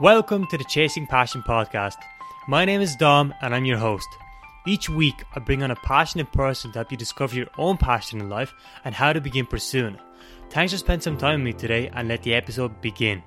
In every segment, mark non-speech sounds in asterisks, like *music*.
Welcome to the Chasing Passion podcast. My name is Dom and I'm your host. Each week, I bring on a passionate person to help you discover your own passion in life and how to begin pursuing it. Thanks for spending some time with me today and let the episode begin.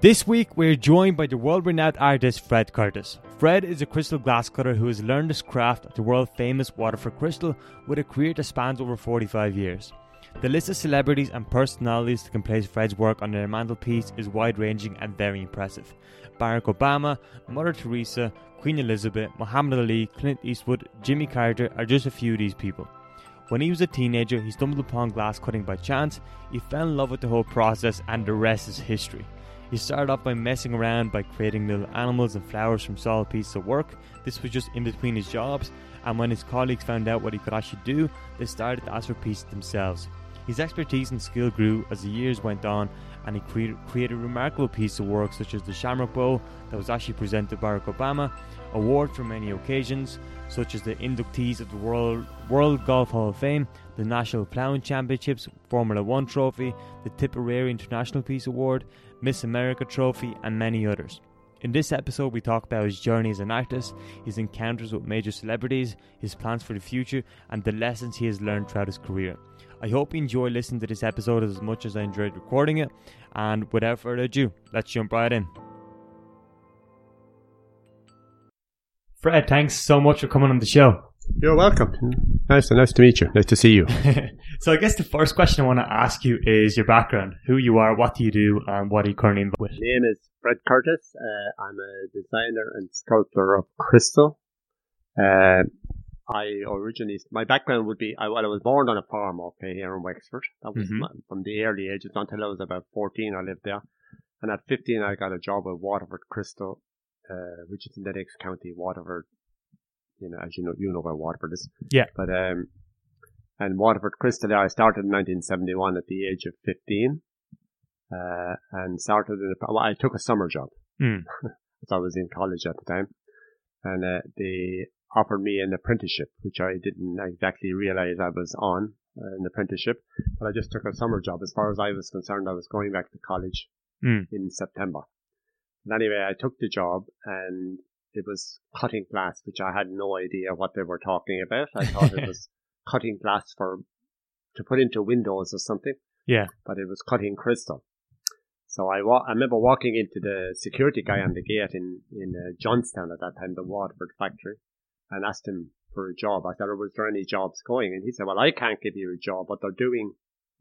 This week, we're joined by the world renowned artist Fred Curtis. Fred is a crystal glass cutter who has learned his craft at the world famous Waterford Crystal with a career that spans over 45 years. The list of celebrities and personalities that can place Fred's work on their mantelpiece is wide ranging and very impressive. Barack Obama, Mother Teresa, Queen Elizabeth, Muhammad Ali, Clint Eastwood, Jimmy Carter are just a few of these people. When he was a teenager, he stumbled upon glass cutting by chance. He fell in love with the whole process, and the rest is history. He started off by messing around by creating little animals and flowers from solid pieces of work. This was just in between his jobs, and when his colleagues found out what he could actually do, they started to ask for pieces themselves. His expertise and skill grew as the years went on, and he created, created remarkable pieces of work such as the Shamrock Bowl that was actually presented to Barack Obama, award for many occasions such as the inductees of the World, World Golf Hall of Fame, the National Ploughing Championships, Formula One Trophy, the Tipperary International Peace Award, Miss America Trophy, and many others. In this episode, we talk about his journey as an artist, his encounters with major celebrities, his plans for the future, and the lessons he has learned throughout his career. I hope you enjoy listening to this episode as much as I enjoyed recording it. And without further ado, let's jump right in. Fred, thanks so much for coming on the show. You're welcome. Nice, nice to meet you. Nice to see you. *laughs* so, I guess the first question I want to ask you is your background, who you are, what do you do, and what are you currently involved with? My name is Fred Curtis. Uh, I'm a designer and sculptor of crystal. Uh, I originally, my background would be, I, well, I was born on a farm, okay, here in Wexford. That was Mhm. my, from the early ages until I was about 14, I lived there. And at 15, I got a job with Waterford Crystal, uh, which is in the next county, Waterford. You know, as you know, you know where Waterford is. Yeah. But, um, and Waterford Crystal, I started in 1971 at the age of 15. Uh, and started in a, well, I took a summer job. *laughs* Mm. I was in college at the time. And, uh, they offered me an apprenticeship, which I didn't exactly realize I was on, uh, an apprenticeship. But I just took a summer job. As far as I was concerned, I was going back to college Mm. in September. And anyway, I took the job and it was cutting glass, which I had no idea what they were talking about. I thought it *laughs* was cutting glass for, to put into windows or something Yeah. but it was cutting crystal. So I wa- I remember walking into the security guy on the gate in in uh, Johnstown at that time, the Waterford factory, and asked him for a job. I said, "Was there any jobs going?" And he said, "Well, I can't give you a job, but they're doing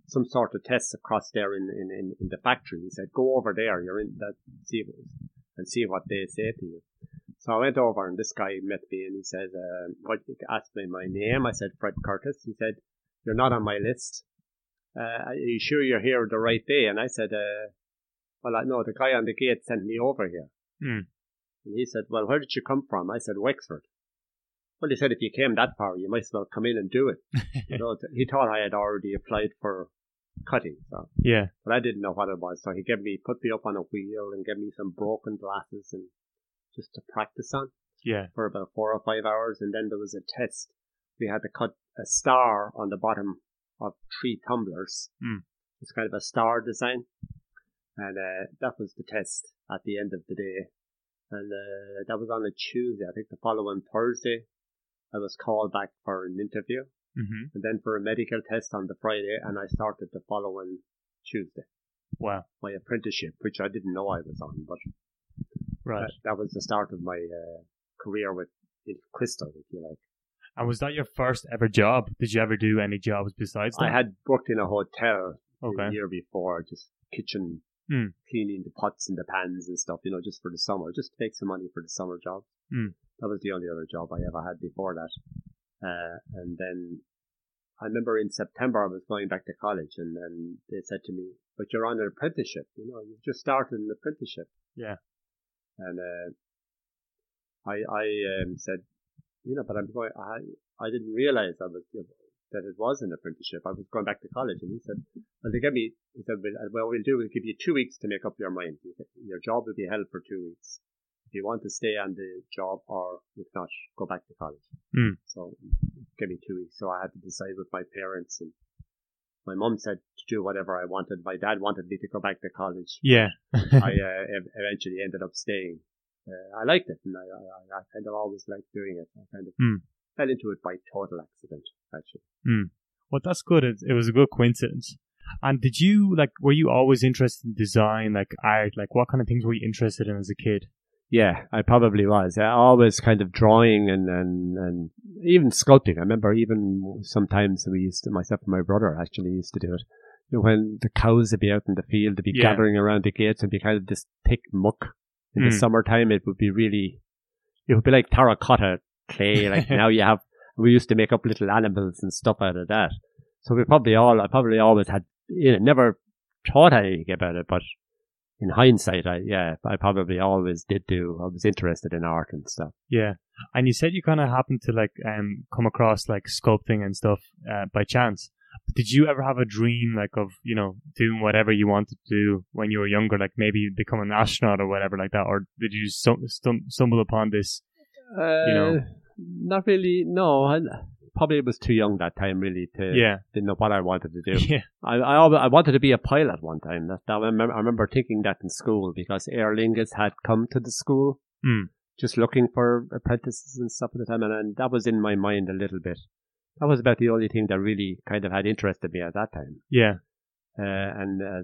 some sort of tests across there in in, in, in the factory." He said, "Go over there. You're in that see and see what they say to you." So I went over, and this guy met me, and he said, uh, "What?" He asked me my name. I said, "Fred Curtis." He said, "You're not on my list." uh, are you sure you're here the right day? And I said, uh, well, I know the guy on the gate sent me over here. Hmm. And he said, well, where did you come from? I said, Wexford. Well, he said, if you came that far, you might as well come in and do it. *laughs* you know, he thought I had already applied for cutting, so, Yeah. but I didn't know what it was. So he gave me, put me up on a wheel and gave me some broken glasses and just to practice on Yeah. for about four or five hours, and then there was a test. We had to cut a star on the bottom of three tumblers. Mm. It's kind of a star design, and uh, that was the test at the end of the day. And uh, that was on a Tuesday. I think the following Thursday, I was called back for an interview, hmm and then for a medical test on the Friday, and I started the following Tuesday Wow. my apprenticeship, which I didn't know I was on, but Right. that, that was the start of my uh, career with Crystal, if you like. And was that your first ever job? Did you ever do any jobs besides that? I had worked in a hotel Okay. the year before, just kitchen Hmm. cleaning the pots and the pans and stuff, you know, just for the summer, just to make some money for the summer job. Hmm. That was the only other job I ever had before that. Uh, and then I remember in September I was going back to college and then they said to me, but you're on an apprenticeship, you know, you've just started an apprenticeship. Yeah. And, uh, I, I, um, said, you know, but I'm going, I, I didn't realize I was, you know, that it was an apprenticeship. I was going back to college and he said, well, they gave me, he said, well, what we'll do, we'll give you two weeks to make up your mind. Your job will be held for two weeks. If you want to stay on the job or if not, go back to college. Hmm. So give me two weeks. So I had to decide with my parents and my mom said to do whatever I wanted. My dad wanted me to go back to college. Yeah. I uh, *laughs* eventually ended up staying. Uh, I liked it, and I, I, I kind of always liked doing it. I kind of Hmm. fell into it by total accident, actually. well, that's good. It, it was a good coincidence. And did you like? Were you always interested in design, like art? Like, what kind of things were you interested in as a kid? Yeah, I probably was. I always kind of drawing and, and, and even sculpting. I remember even sometimes we used to, myself and my brother actually used to do it. You know, when the cows would be out in the field, they'd be Yeah. gathering around the gates and be kind of this thick muck. In the Mm. summertime, it would be really, it would be like terracotta clay. Like *laughs* now you have, we used to make up little animals and stuff out of that. So we probably all, I probably always had, you know, never thought anything about it, but in hindsight, I, yeah, I probably always did do, I was interested in art and stuff. Yeah. And you said you kind of happened to like um come across like sculpting and stuff uh, by chance. But did you ever have a dream like of you know doing whatever you wanted to do when you were younger, like maybe become an astronaut or whatever like that, or did you stum- stum- stumble upon this? Uh, know? not really, no, I probably was too young that time really to, Yeah. didn't know what I wanted to do. *laughs* Yeah. I, I, I wanted to be a pilot one time. That, that I, remember, I remember thinking that in school because Aer Lingus had come to the school Hmm. just looking for apprentices and stuff at the time, and, and that was in my mind a little bit. That was about the only thing that really kind of had interested me at that time. Yeah. Uh, and uh,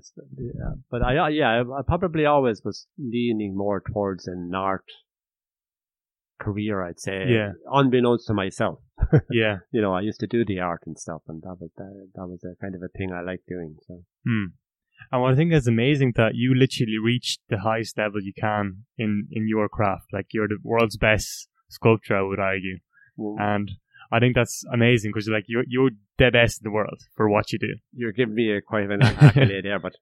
but I, I- yeah, I, I probably always was leaning more towards an art career. I'd say, Yeah. unbeknownst to myself. *laughs* Yeah. You know, I used to do the art and stuff, and that was uh, that was a kind of a thing I liked doing. So. Hmm. And I think is amazing that you literally reached the highest level you can in in your craft. Like you're the world's best sculptor, I would argue. Mm. And I think that's amazing because like you're you're the best in the world for what you do. you're giving me a quite an accolade there, but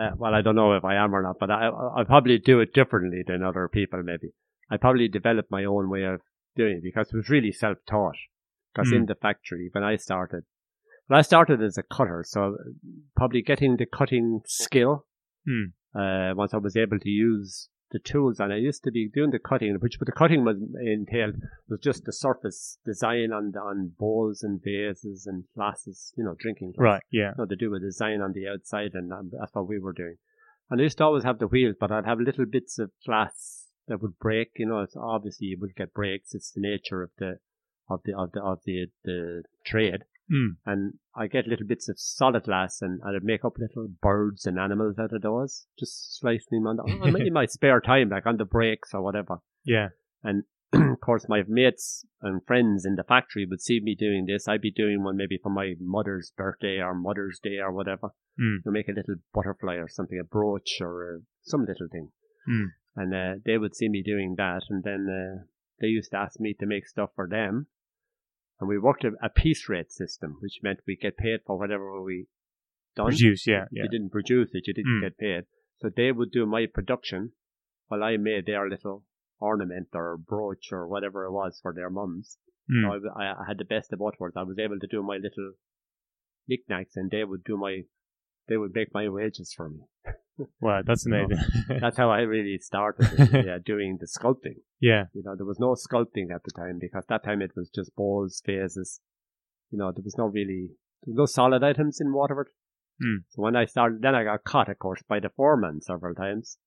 uh, well, I don't know if I am or not, but I I probably do it differently than other people. Maybe I probably developed my own way of doing it because it was really self taught. Because Hmm. in the factory when I started, well, I started as a cutter, so probably getting the cutting skill. Hmm. Uh, once I was able to use the tools, and I used to be doing the cutting, which but the cutting was entailed was just the surface design on the, on bowls and vases and glasses, you know, drinking glasses Right. Yeah. no, to do a design on the outside, and um, that's what we were doing. And I used to always have the wheels, but I'd have little bits of glass that would break. You know, it's obviously you would get breaks. It's the nature of the of the of the of the the trade. Mm. And I get little bits of solid glass, and I'd make up little birds and animals out of those, just slicing them on the, in my spare time, like on the breaks or whatever. Yeah. And *clears throat* of course, my mates and friends in the factory would see me doing this. I'd be doing one maybe for my mother's birthday or Mother's Day or whatever. Mm. To make a little butterfly or something, a brooch or uh, some little thing. Mm. And uh, they would see me doing that, and then uh, they used to ask me to make stuff for them. And we worked a, a piece rate system, which meant we get paid for whatever we done. Produce. Yeah. Yeah. you didn't produce it, you didn't Mm. get paid. So they would do my production while I made their little ornament or brooch or whatever it was for their mums. Mm. So I, w- I- I had the best of both worlds. I was able to do my little knickknacks and they would do my, they would make my wages for me. *laughs* Wow, that's amazing. *laughs* That's how I really started yeah, *laughs* doing the sculpting. yeah. You know, there was no sculpting at the time because that time it was just balls, phases. You know, there was no really, there was no solid items in Waterford. Hmm. So when I started, then I got caught, of course, by the foreman several times.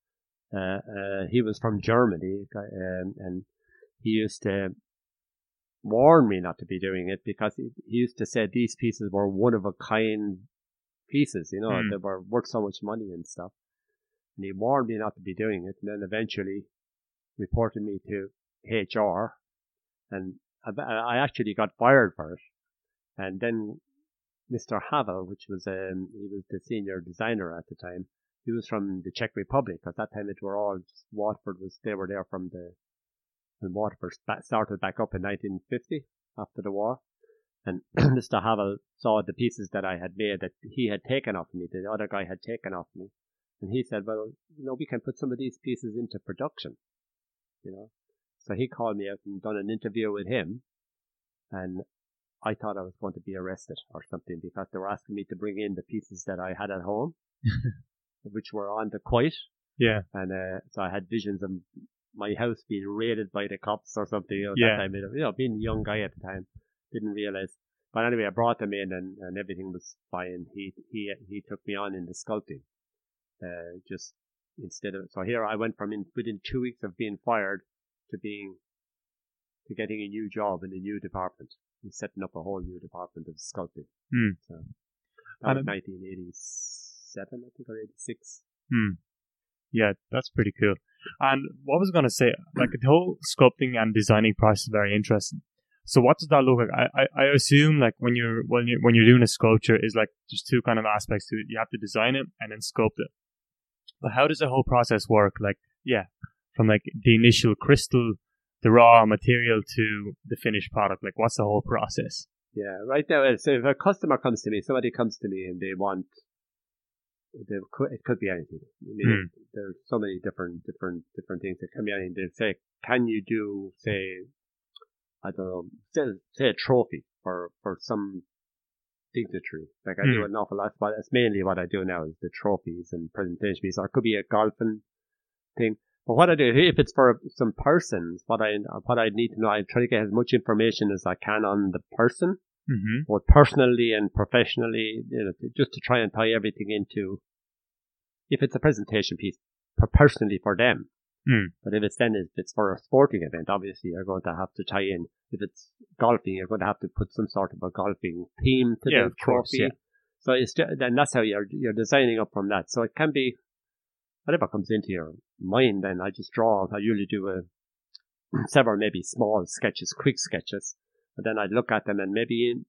Uh, uh, he was from Germany, um, and he used to warn me not to be doing it because he, he used to say these pieces were one of a kind pieces, you know, Hmm. they were worth so much money and stuff. And he warned me not to be doing it, and then eventually reported me to HR, and I, actually got fired for it. And then Mr. Havel, which was um, he was the senior designer at the time, he was from the Czech Republic. At that time, it were all Waterford was they were there from the when Waterford started back up in 1950 after the war. And *clears throat* Mr. Havel saw the pieces that I had made that he had taken off me, the other guy had taken off me. And he said, well, you know, we can put some of these pieces into production, you know. So he called me out and done an interview with him. And I thought I was going to be arrested or something because they were asking me to bring in the pieces that I had at home, *laughs* which were on the quiet. Yeah. And uh, so I had visions of my house being raided by the cops or something. You know, Yeah. that time, you know, being a young guy at the time, didn't realize. But anyway, I brought them in and, and everything was fine. He he he took me on in the sculpting. Uh, just instead of so here I went from in within two weeks of being fired to being to getting a new job in a new department and setting up a whole new department of sculpting. Hmm. So that was 1987, I think, or 86. Hmm. Yeah, that's pretty cool. And what was I going to say? Like the whole sculpting and designing process is very interesting. So what does that look like? I, I, I assume like when you're when you when you're doing a sculpture is like there's two kind of aspects to it. You have to design it and then sculpt it. But how does the whole process work? Like yeah, from like the initial crystal, the raw material to the finished product. Like what's the whole process? Yeah, right now, uh, so if a customer comes to me, somebody comes to me and they want, they it could be anything. I mean, there's so many different, different, different things that can be anything. They say, can you do, say, I don't know, say, say a trophy for, for some dignitary. Like I do Hmm. an awful lot, but it's mainly what I do now is the trophies and presentation pieces. Or it could be a golfing thing. But what I do, if it's for some persons, what I, what I need to know, I try to get as much information as I can on the person Mm-hmm. both personally and professionally, you know, just to try and tie everything into, if it's a presentation piece, personally for them. Mm. But if it's then, if it's for a sporting event, obviously you're going to have to tie in. If it's golfing, you're going to have to put some sort of a golfing theme to Yeah, the of course, trophy. yeah. So it's then that's how you're you're designing up from that. So it can be whatever comes into your mind. Then I just draw. I usually do a *clears throat* several maybe small sketches, quick sketches, and then I'd look at them and maybe in,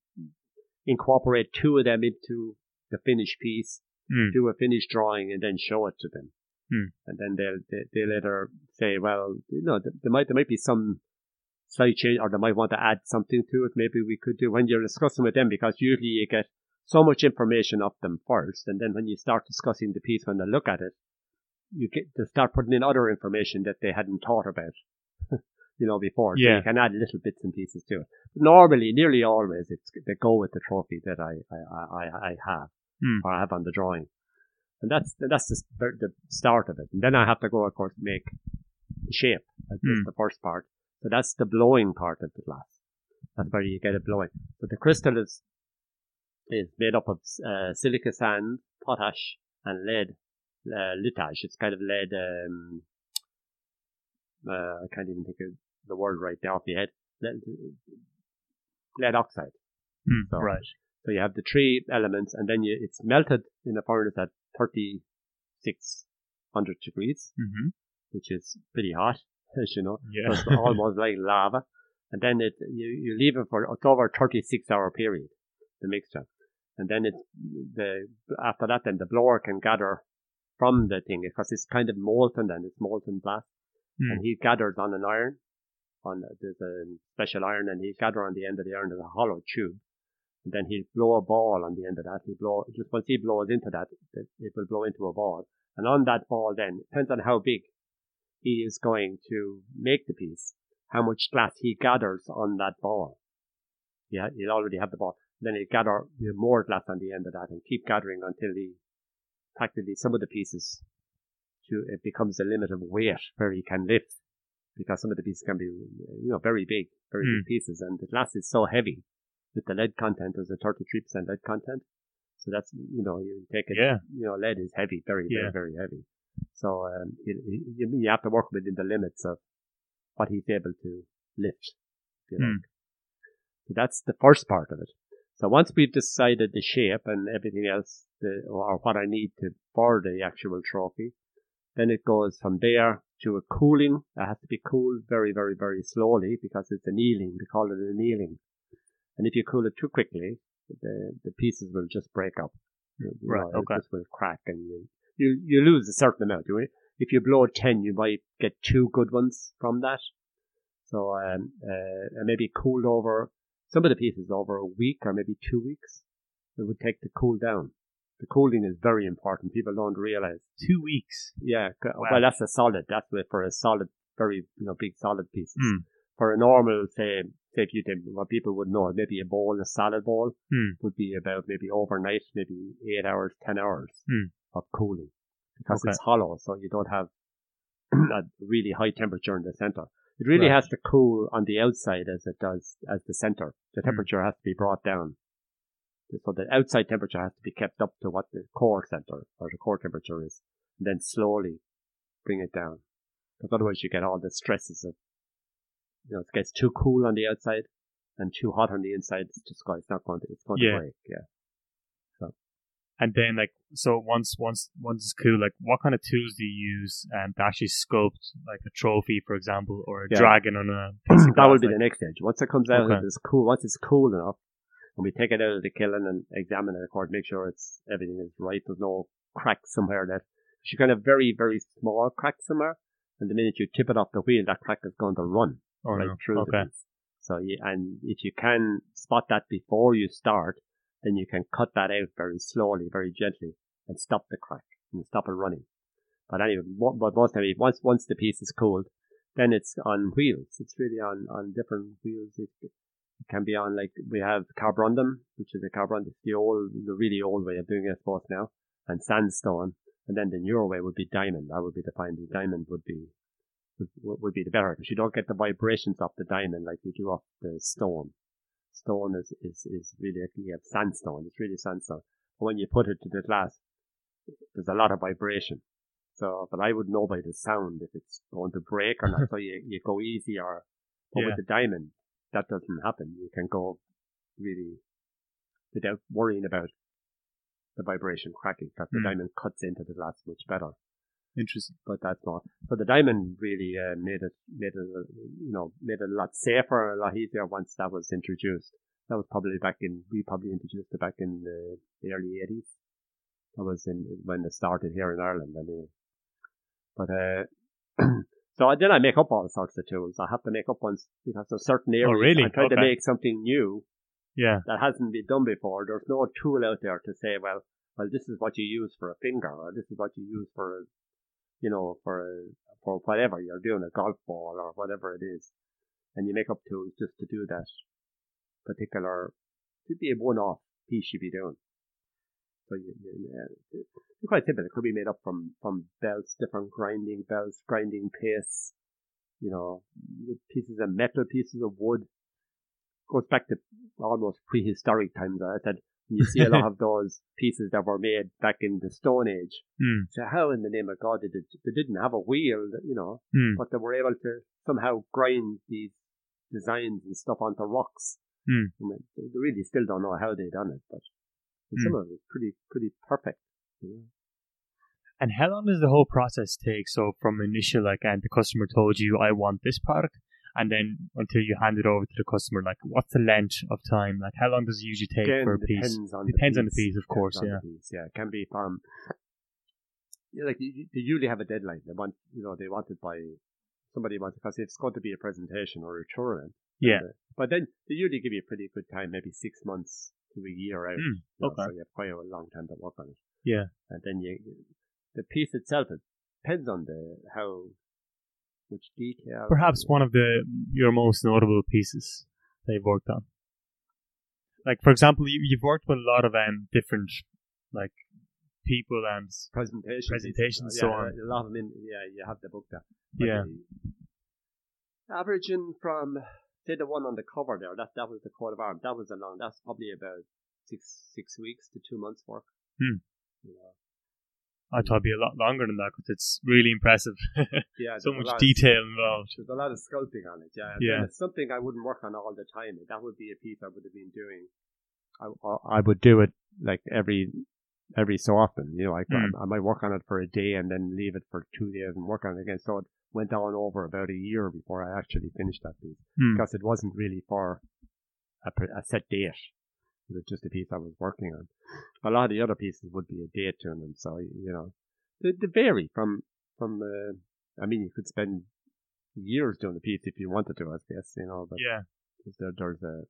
incorporate two of them into the finished piece, Mm. do a finished drawing, and then show it to them. Hmm. And then they'll they, they'll either say, well, you know, th- there might there might be some slight change, or they might want to add something to it. Maybe we could do when you're discussing with them, because usually you get so much information off them first, and then when you start discussing the piece, when they look at it, you get to start putting in other information that they hadn't thought about, *laughs* you know, before. So Yeah. you can add little bits and pieces to it. But Normally, nearly always, it's they go with the trophy that I I I, I have Hmm. or I have on the drawing, and that's that's the, the start of it. And then I have to go, of course, make the shape. That's Hmm. the first part. So that's the blowing part of the glass. That's where you get it blowing. But the crystal is is made up of uh, silica sand, potash, and lead uh, litharge. It's kind of lead. Um, uh, I can't even think of the word right now off the head. Lead, lead oxide. Mm. So- Right. So you have the three elements, and then you, it's melted in a furnace at 3600 degrees, Mm-hmm. which is pretty hot, *laughs* as you know. Yeah. So it's almost like lava. And then it, you, you leave it for, it's over a 36 hour period, the mixture. And then it the after that, then the blower can gather from the thing, because it's kind of molten then, it's molten glass. Hmm. And he gathers on an iron, on, there's a special iron, and he gather on the end of the iron, there's a hollow tube. And then he'll blow a ball on the end of that. He blow, just once he blows into that, it, will blow into a ball. And on that ball then, depends on how big he is going to make the piece, how much glass he gathers on that ball. Yeah, he'll already have the ball. Then he'll gather more glass on the end of that and keep gathering until he, practically some of the pieces, to, it becomes a limit of weight where he can lift. Because some of the pieces can be, you know, very big, very Hmm. big pieces and the glass is so heavy with the lead content, there's a 33% lead content. So that's, you know, you take it, Yeah. you know, lead is heavy, very, Yeah. very, very heavy. So, um, you, you, you have to work within the limits of what he's able to lift. if you Hmm. like. So that's the first part of it. So once we've decided the shape and everything else, the, or what I need to, for the actual trophy, then it goes from there to a cooling. It has to be cooled very, very, very slowly because it's annealing. They call it annealing. And if you cool it too quickly, the, the pieces will just break up. You know, Right, okay. It just will crack and you, you, you lose a certain amount. You- If you blow 10, you might get two good ones from that. So, um, uh, and maybe cooled over some of the pieces over a week or maybe two weeks. It would take to cool down. The cooling is very important. People don't realize. Two weeks. Yeah. Wow. Well, that's a solid. That's for a solid, very, you know, big solid pieces. Hmm. For a normal, say, if you did what people would know, maybe a bowl, a salad bowl Hmm. would be about maybe overnight, maybe eight hours, ten hours Hmm. of cooling because Okay. it's hollow, so you don't have *clears throat* a really high temperature in the center. It really Right. has to cool on the outside as it does as the center. The Mm. temperature has to be brought down. So the outside temperature has to be kept up to what the core center or the core temperature is. And then slowly bring it down. Because otherwise you get all the stresses of, you know, it gets too cool on the outside and too hot on the inside. It's just going, it's not going to, it's going Yeah. to break. Yeah. So. And then like so once once once it's cool, like what kind of tools do you use um, to actually sculpt like a trophy, for example, or a Yeah. dragon on a *clears throat* piece of that will be like- the next stage. Once it comes out, Okay. it's cool. Once it's cool enough, and we take it out of the kiln and examine it, of course, make sure it's everything is right. There's no cracks somewhere that you can have very very small crack somewhere, and the minute you tip it off the wheel, that crack is going to run oh, right no. through Okay. the piece. So you, and if you can spot that before you start, then you can cut that out very slowly, very gently, and stop the crack and stop it running. But anyway, but most of it, once once the piece is cooled, then it's on wheels. It's really on on different wheels. It, it can be on like we have carborundum, which is a carbon. It's the old, the really old way of doing it, I suppose now, and sandstone. And then the newer way would be diamond. That would be the fine. The diamond would be would, be the better because you don't get the vibrations off the diamond like you do off the stone. Stone is is is really you have sandstone. It's really sandstone. But when you put it to the glass, there's a lot of vibration. So, but I would know by the sound if it's going to break or not. *laughs* so you, you go easy or, but Yeah. with the diamond, that doesn't happen. You can go really without worrying about the vibration cracking because the Mm. diamond cuts into the glass much better. Interesting. But that's not. So the diamond really uh, made it, made it, uh, you know, made it a lot safer, a lot easier once that was introduced. That was probably back in, we probably introduced it back in the, early 80s. That was in, when it started here in Ireland anyway. But, uh, *clears throat* so then I make up all sorts of tools. I have to make up ones because there's certain areas. Oh, really? I try to make something new Yeah. that hasn't been done before. There's no tool out there to say, well, well, this is what you use for a finger, or this is what you use for, a, you know, for a, for whatever you're doing, a golf ball or whatever it is, and you make up tools just to do that particular, to be a one-off piece you'd be doing. So you, you, uh, quite simple. It could be made up from from belts, different grinding belts, grinding pastes, you know, pieces of metal, pieces of wood. Goes back to almost prehistoric times. I said you see a lot *laughs* of those pieces that were made back in the Stone Age. Mm. So how in the name of God did it? They didn't have a wheel, you know, Mm. but they were able to somehow grind these designs and stuff onto rocks. Hmm. I mean, they really still don't know how they done it, but some of it was pretty pretty perfect. You know? And how long does the whole process take? So from initial, like, and the customer told you, I want this product, and then until you hand it over to the customer, like, what's the length of time? Like, how long does it usually take Again, for a piece? depends on Depends the on the piece. piece, of course, yeah. piece, yeah, it can be from. Yeah, like they usually have a deadline. They want, you know, they want it by somebody wants because it's going to be a presentation or a tour. tournament. Yeah. Uh, But then they usually give you a pretty good time, maybe six months to a year out. You know, okay. So you have quite a long time to work on it. Yeah. And then you, the piece itself, it depends on the, how, much detail. Perhaps one of the your most notable pieces that you've worked on. Like, for example, you, you've worked with a lot of um, different, like, people and presentation. presentations, yeah, so on. A lot of them in, yeah, you have the book there. yeah, Averaging from, say the one on the cover there, that, that was the coat of arms. That was a long, that's probably about six, six weeks to two months work. Hmm. You know, I thought it'd be a lot longer than that because it's really impressive. *laughs* yeah, so much detail involved. There's a lot of sculpting on it, yeah. Yeah. It's something I wouldn't work on all the time. That would be a piece I would have been doing. I, I would do it like every every so often. You know, I, Mm. I might work on it for a day and then leave it for two days and work on it again. So it went on over about a year before I actually finished that piece Hmm. because it wasn't really for a, a set date. It was just a piece I was working on. A lot of the other pieces would be a date to them, so you know, they, they vary from from. Uh, I mean, you could spend years doing a piece if you wanted to, I guess, you know. But Yeah. there, there's a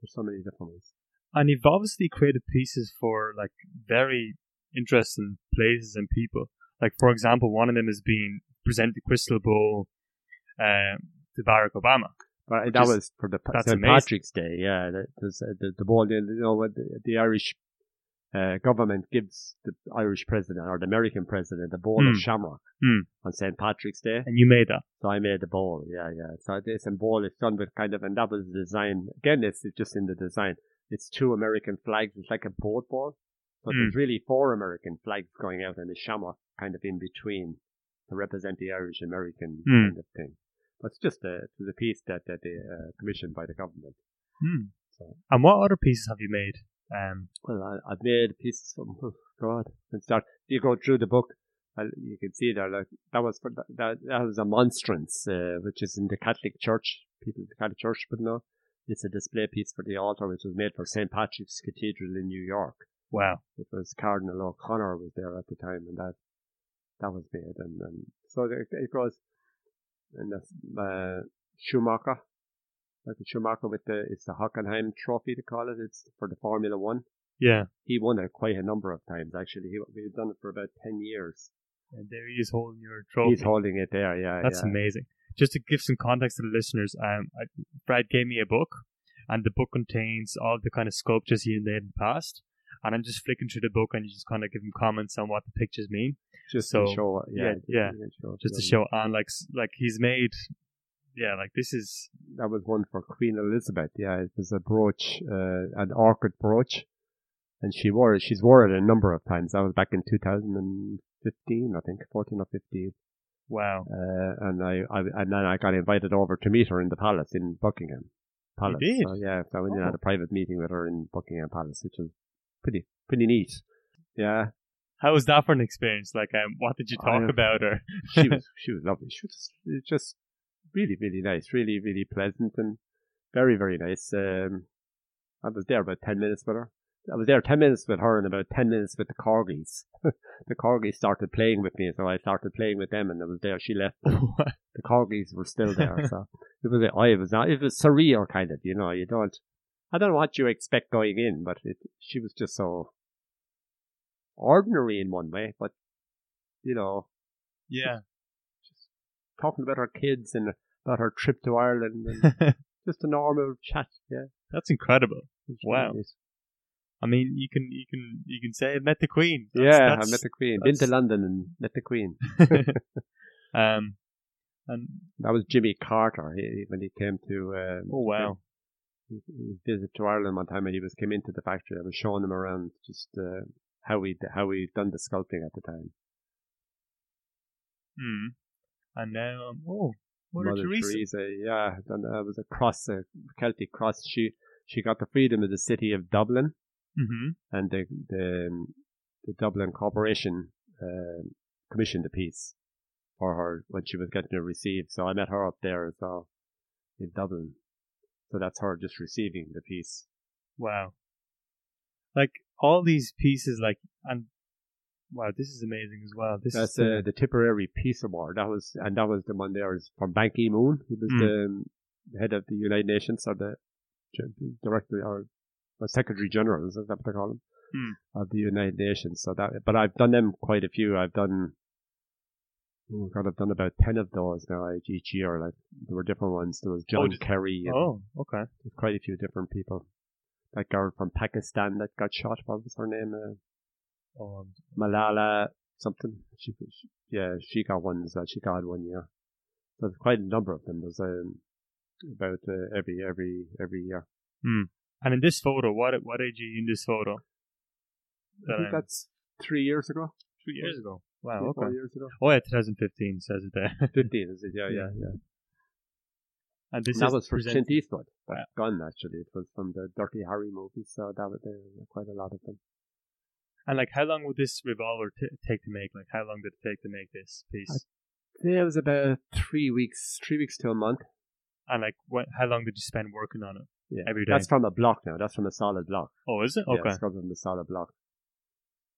there's so many different ways. And you've obviously created pieces for like very interesting places and people. Like for example, one of them has been present the crystal Ball um, to Barack Obama. But Which that is- was for the St. Patrick's Day, yeah. That uh, the the ball, you know, the, the Irish uh, government gives the Irish president or the American president a bowl Hmm. of shamrock Hmm. on St. Patrick's Day. And you made that. So I made the bowl. Yeah, yeah. So this and bowl is done with kind of, and that was the design. Again, it's just in the design. It's two American flags. It's like a boat ball, but Hmm. there's really four American flags going out and a shamrock kind of in between to represent the Irish American Hmm. kind of thing. But it's just a, was a piece that, that they uh, commissioned by the government. Hmm. So- And what other pieces have you made? Um, Well, I, I've made pieces from, oh God, and start, you go through the book, uh, you can see there, like, that was for, that, that, that was a monstrance, uh, which is in the Catholic Church, people in the Catholic Church would know. It's a display piece for the altar, which was made for St. Patrick's Cathedral in New York. wow. It was Cardinal O'Connor was there at the time, and that, that was made, and, and so it, it goes, and that's, uh, Schumacher, like the Schumacher with the, it's the Hockenheim trophy to call it, it's for the Formula One Yeah. he won it quite a number of times actually. He, we've done it for about 10 years. And there he is holding your trophy. He's holding it there, yeah. That's yeah. amazing. Just to give some context to the listeners, um, I, Fred gave me a book, and the book contains all the kind of sculptures he made in the past. And I'm just flicking through the book, and you just kind of give him comments on what the pictures mean, Just So, to show, yeah, yeah, yeah. show just to show on like like he's made, yeah, like this is That was one for Queen Elizabeth, yeah. It was a brooch, uh, an orchid brooch. And she wore it, she's wore it a number of times. That was back in 2015, I think, 14 or 15. wow. Uh, and I, I, and then I got invited over to meet her in the palace in Buckingham Palace. did? So, yeah, so I went and had Oh. a private meeting with her in Buckingham Palace, which was pretty, pretty neat. Yeah, How was that for an experience? Like, um, what did you talk I- about? Or *laughs* she was *laughs* she was lovely. She was just, just really really nice, really really pleasant and very very nice. Um, I was there about ten minutes with her. I was there ten minutes with her and about ten minutes with the corgis. *laughs* the corgis started playing with me, so I started playing with them, and I was there. She left. The corgis were still there, so it was. I it was not. It was surreal, kind of. You know, you don't. I don't know what you expect going in, but it, she was just so ordinary in one way, but you know, yeah, talking about her kids and about her trip to Ireland and *laughs* just a normal chat. Yeah. that's incredible. Wow. I mean, you can you can you can say I met the Queen. Yeah, That's- I met the Queen. Been to London and met the Queen. *laughs* um, and That was Jimmy Carter he, when he came to. Um, oh wow, visit to Ireland one time and he was came into the factory. I was showing him around just uh, how we how we done the sculpting at the time. hmm. And now, um, oh, Mother, Teresa. yeah, and uh, it was a cross, a Celtic cross. She she got the freedom of the city of Dublin. Mm-hmm. and the the, um, the Dublin Corporation um commissioned a piece for her when she was getting it received. So I met her up there as well in Dublin. So that's her just receiving the piece. Wow. Like all these pieces, like and wow, this is amazing as well. This That's is uh, the Tipperary Peace Award. That was and that was the one there is from Ban Ki Moon. He was Mm. the um, head of the United Nations or the director or, or Secretary General, is that what they call him? Mm. Of the United Nations. So that, but I've done them quite a few. I've done. Oh God, I've done about ten of those now each- year. Like there were different ones. There was John did- Kerry. And oh okay. there's quite a few different people. That girl from Pakistan that got shot. What was her name? Uh, Um, Malala something. She, she yeah, she got one well. She got one year. So there's quite a number of them. There's um, about uh, every every every year. and in this photo, what what age are you in this photo? I think I'm- that's three years ago. Three years ago. Wow. three, four Okay. years ago. Oh yeah, 2015 says it there. *laughs* Fifteen is it? Yeah, yeah, yeah. and this And that is was for presented- Clint Eastwood. That Wow. gun actually. It was from the Dirty Harry movies. So that was there were quite a lot of them. And like, how long would this revolver t- take to make? Like, how long did it take to make this piece? Yeah, it was about three weeks, three weeks to a month. and like, what? How long did you spend working on it? Yeah, Every day. That's from a block now. That's from a solid block. Oh, is it? Okay. Yeah, it's from the solid block.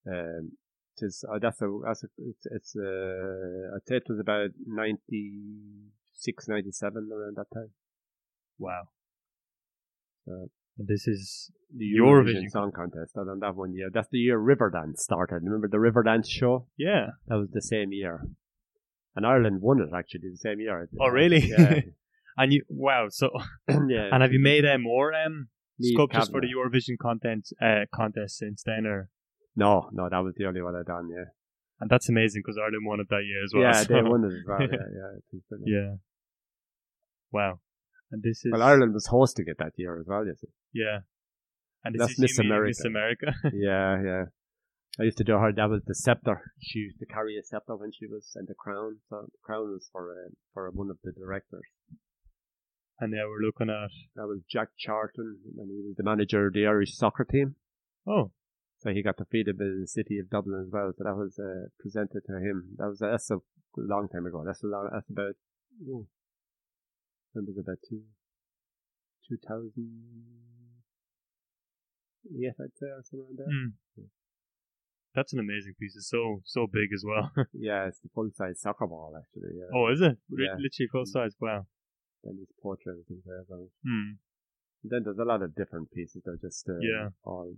Um, it is, uh, that's a, that's a, it's, it's uh, I'd say it was about 96, 97 around that time. Wow. Uh, and this is The Eurovision Eurovision Song Contest, and on that one year. That's the year Riverdance started. Remember the Riverdance show? yeah. That was the same year. And Ireland won it actually the same year. Oh, really? Yeah. *laughs* And you wow. So *coughs* *coughs* yeah. and have you made uh, more um sculptures for the Eurovision content uh contest since then, or No, no, that was the only one I done. Yeah, And that's amazing because Ireland won it that year as well. yeah, so- they won it as *laughs* well. Yeah, yeah. Yeah. Wow. And this is Well, Ireland was hosting it that year as well. You see. Yeah. And this That's is Miss America. Miss America. *laughs* yeah, yeah. I used to do her. That was the scepter. She used to carry a scepter when she was, and the crown. So the crown was for uh, for one of the directors. and now we're looking at That was Jack Charlton, and he was the manager of the Irish soccer team. oh So he got it in the city of Dublin as well. So that was uh, presented to him. That was that's a long time ago. That's a long. That's about. Oh, was about two, two thousand eight, I'd say, or something around there. hmm. that's an amazing piece. It's so so big as well. *laughs* Yeah, it's the full size soccer ball actually. Yeah. oh, is it? Yeah. Literally full size. Wow. And his portrait and things like that. Hmm. Then there's a lot of different pieces. They're just uh, Yeah. all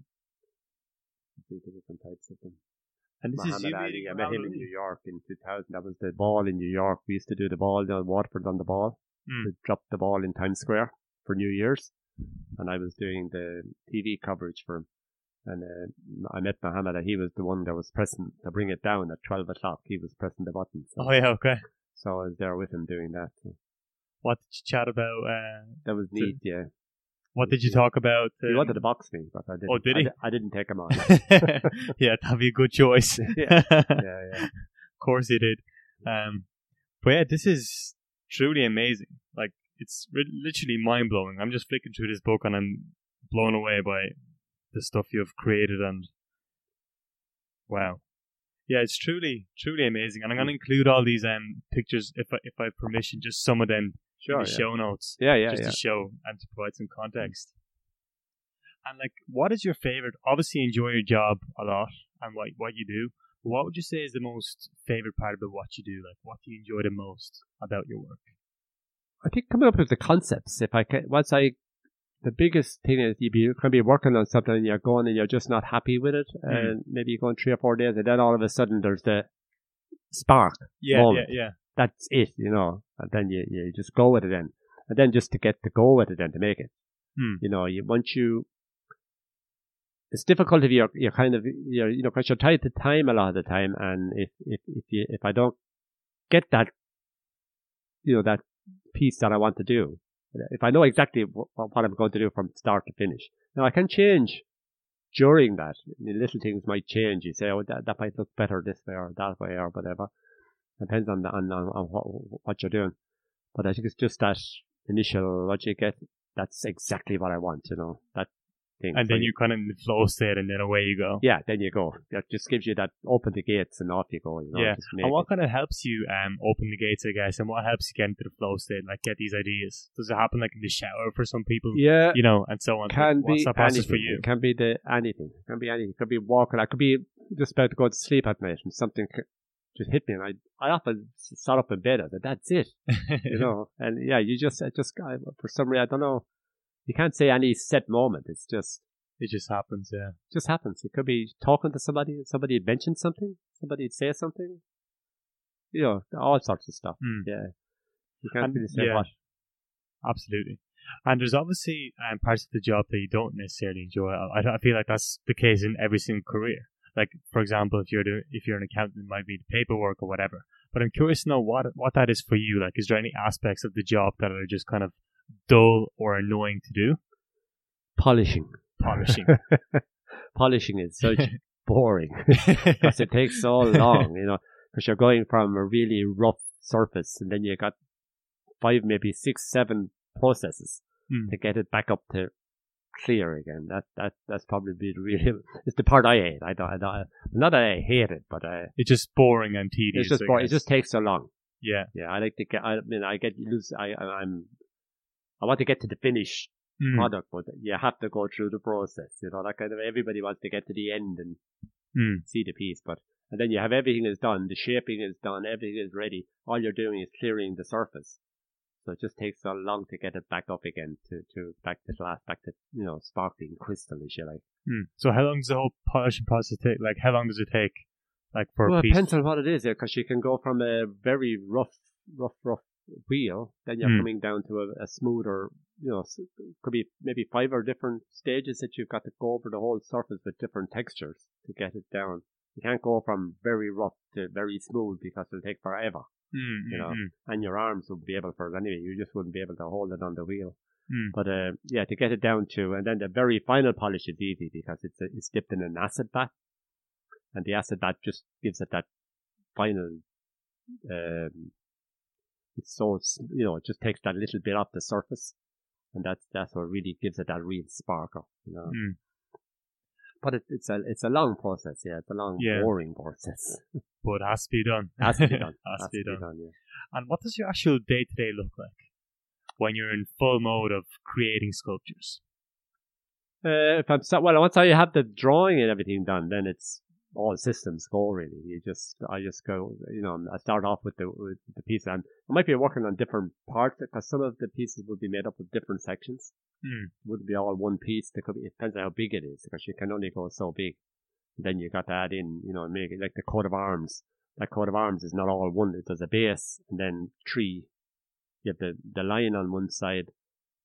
completely different types of them. And this is Muhammad you Ali. I met him in New York in 2000. That was the ball in New York. We used to do the ball down Waterford on the ball. Mm. We dropped the ball in Times Square for New Year's, and I was doing the TV coverage for him. And uh, I met Muhammad. He was the one that was pressing to bring it down at 12 o'clock. He was pressing the button. So, Oh yeah. Okay. so I was there with him doing that. So What did you chat about? Uh, that was neat. Yeah. What did you talk about? He um, wanted to box me, but I didn't. Oh, did he? di- I, didn't take him on. *laughs* yeah, that'd be a good choice. *laughs* yeah, *laughs* yeah, yeah. Of course he did. Um, but yeah, this is truly amazing. Like, it's re- literally mind blowing. I'm just flicking through this book and I'm blown away by the stuff you've created and wow. Yeah, it's truly, truly amazing. And I'm going to include all these um pictures if I, if I have permission, just some of them Sure. the yeah. show notes Yeah, yeah, just yeah. to show and to provide some context. And like, what is your favorite? Obviously, enjoy your job a lot and what what you do. What would you say is the most favorite part about what you do? Like, what do you enjoy the most about your work? I think coming up with the concepts. If I can, once I, the biggest thing is you be, can be working on something and you're going and you're just not happy with it, Mm. and maybe you're going three or four days, and then all of a sudden there's the spark. Yeah, Moment. yeah, yeah. That's it, you know. And then you, you just go with it then, and then just to get to go with it then to make it. Hmm. You know, you once you. It's difficult if you're you're kind of you're you know because you're tied to time a lot of the time, and if if if you if I don't get that, you know that piece that I want to do, if I know exactly what, what I'm going to do from start to finish, now I can change during that. I mean, little things might change. You say, oh, that, that might look better this way or that way or whatever. Depends on the, on, on, on what, what you're doing. But I think it's just that initial what you get. That's exactly what I want. You know that thing. And then you kind of in the flow state, and then away you go. yeah, then you go. That just gives you that open the gates and off you go. You know, Yeah. And what it. kind of helps you um open the gates, I guess, and what helps you get into the flow state, like get these ideas? Does it happen like in the shower for some people? yeah, You know, and so on. can What's be that process anything. for you? It can be the anything. It can be anything. It could be walking. I could be just about to go to sleep at night and something just hit me, and I I often sat up in bed. I said, "That's it," *laughs* you know. And yeah, you just I just I, for some reason I don't know. You can't say any set moment. It's just it just happens, yeah. just happens. It could be talking to somebody, and somebody mentioned something, somebody say something. You know, all sorts of stuff. Hmm. Yeah, you can't And- really say yeah. what. Absolutely. And there's obviously um, parts of the job that you don't necessarily enjoy. I, I feel like that's the case in every single career. Like, for example, if you're the, if you're an accountant, it might be the paperwork or whatever. But I'm curious to know what what that is for you. Like, is there any aspects of the job that are just kind of dull or annoying to do? Polishing. Polishing. *laughs* Polishing is such *laughs* boring because it takes so *laughs* long, you know, because you're going from a really rough surface and then you got five, maybe six, seven processes Hmm. to get it back up to clear again. That that that's probably the really *laughs* it's the part I hate. I don't, I don't not that I hate it, but I, it's just boring and tedious. it's just boring. It just takes so long. yeah. Yeah, I like to get. I mean, I get lose. I I- I'm. I want to get to the finish Mm. product, but you have to go through the process. You know, that kind of everybody wants to get to the end and Mm. see the piece, but and then you have everything is done, the shaping is done, everything is ready. All you're doing is clearing the surface. So it just takes so long to get it back up again to, to back to glass, back to you know sparkling crystal, if you like. Mm. So how long does the whole polishing process take? Like, how long does it take? Like for well, a it piece? depends on what it is, because you can go from a very rough, rough, rough wheel, then you're Hmm. coming down to a, a smoother you know, could be maybe five or different stages that you've got to go over the whole surface with different textures to get it down. You can't go from very rough to very smooth because it'll take forever. Mm, You know. mm, And your arms would be able for it anyway. You just wouldn't be able to hold it on the wheel. mm. But uh, yeah, to get it down to, and then the very final polish is easy because it's a, it's dipped in an acid bath, and the acid bath just gives it that final. Um, it's so you know it just takes that little bit off the surface, and that's that's what really gives it that real sparkle. You know. Mm. But it, it's a it's a long process. Yeah, it's a long Yeah. boring process. *laughs* But it has to be done. Has to be done. *laughs* has, to be done. yeah. And what does your actual day to day look like when you're in full mode of creating sculptures? Uh, if I'm so, well, once I have the drawing and everything done, then it's all systems go really. You just, I just go, you know, I start off with the with the piece, and I might be working on different parts because some of the pieces will be made up of different sections. Hmm. It wouldn't be all one piece. There could be, it depends on how big it is because you can only go so big. Then you got to add in, you know, make it like the coat of arms. That coat of arms is not all one. There's a base and then three. You have the, the lion on one side,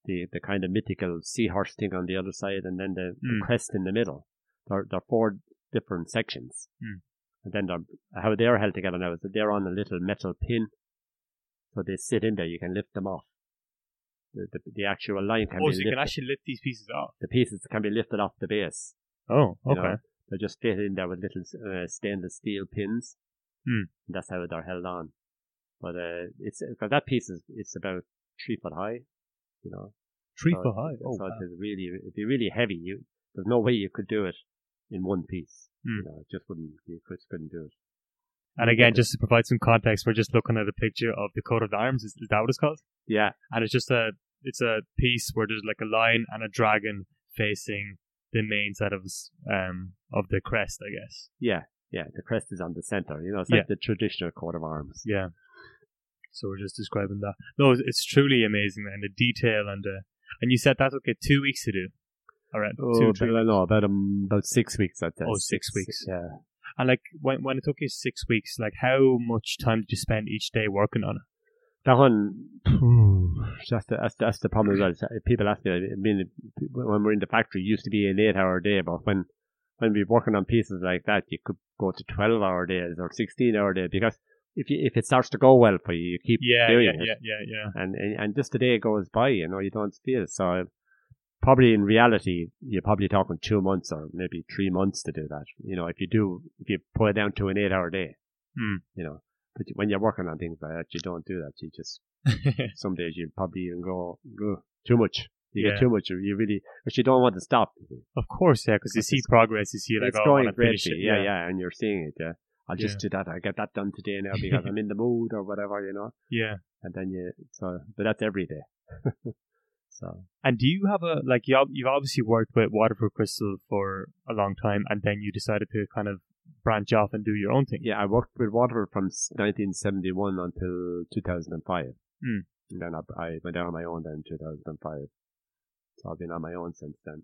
the, the kind of mythical seahorse thing on the other side, and then the, the Mm. crest in the middle. There, there are four different sections. Mm. And then they're, how they're held together now is that they're on a little metal pin. So they sit in there, you can lift them off. The, the, the actual line can oh, be so you lifted. can actually lift these pieces off. the pieces can be lifted off the base. Oh, you okay. know. They're just fit in there with little uh, stainless steel pins. Hmm. And that's how they're held on. But uh, it's because that piece is it's about three foot high. You know, Three so- foot high. Oh, so wow. it is really it'd be really heavy. You there's no way you could do it in one piece. Hmm. You know, it just wouldn't you just couldn't do it. And again, just to provide some context, we're just looking at a picture of the coat of arms. Is, is that what it's called? Yeah, And it's just a it's a piece where there's like a lion and a dragon facing the main side of um of the crest, I guess. yeah, yeah. The crest is on the center. You know, it's Yeah. like the traditional coat of arms. Yeah. So we're just describing that. No, it's- truly amazing, and the detail and the and you said that okay two weeks to do. All right, Oh, two, but, no, about um, about six weeks. I'd say. Oh, six weeks. Yeah. And like when when it took you six weeks, like how much time did you spend each day working on it? That one, that's the, that's, the- that's the problem as well. People ask me, I mean, when we're in the factory, it used to be an eight hour day, but when, when we're working on pieces like that, you could go to 12 hour days or 16 hour days because if you, if it starts to go well for you, you keep Yeah, doing yeah, it. yeah, yeah, yeah. And, and, and just the day goes by, you know, you don't feel it. So probably in reality, you're probably talking two months or maybe three months to do that. You know, if you do, if you put it down to an eight hour day, Hmm. you know, but when you're working on things like that, you don't do that. You just *laughs* some days you probably even go, too much. You Yeah. get too much. You really, but you don't want to stop. of course, yeah, because you see progress, you see like it's oh, going greatly. it. Yeah, yeah, and you're seeing it. Yeah, I'll just Yeah. do that. I get that done today now because *laughs* I'm in the mood or whatever, you know. yeah. And then you, so, but that's every day. *laughs* so And do you have a like you you've obviously worked with Waterford Crystal for a long time, and then you decided to kind of branch off and do your own thing. yeah, I worked with Waterford from 1971 until 2005. Hmm. And then I, I went out on my own then in 2005. So I've been on my own since then.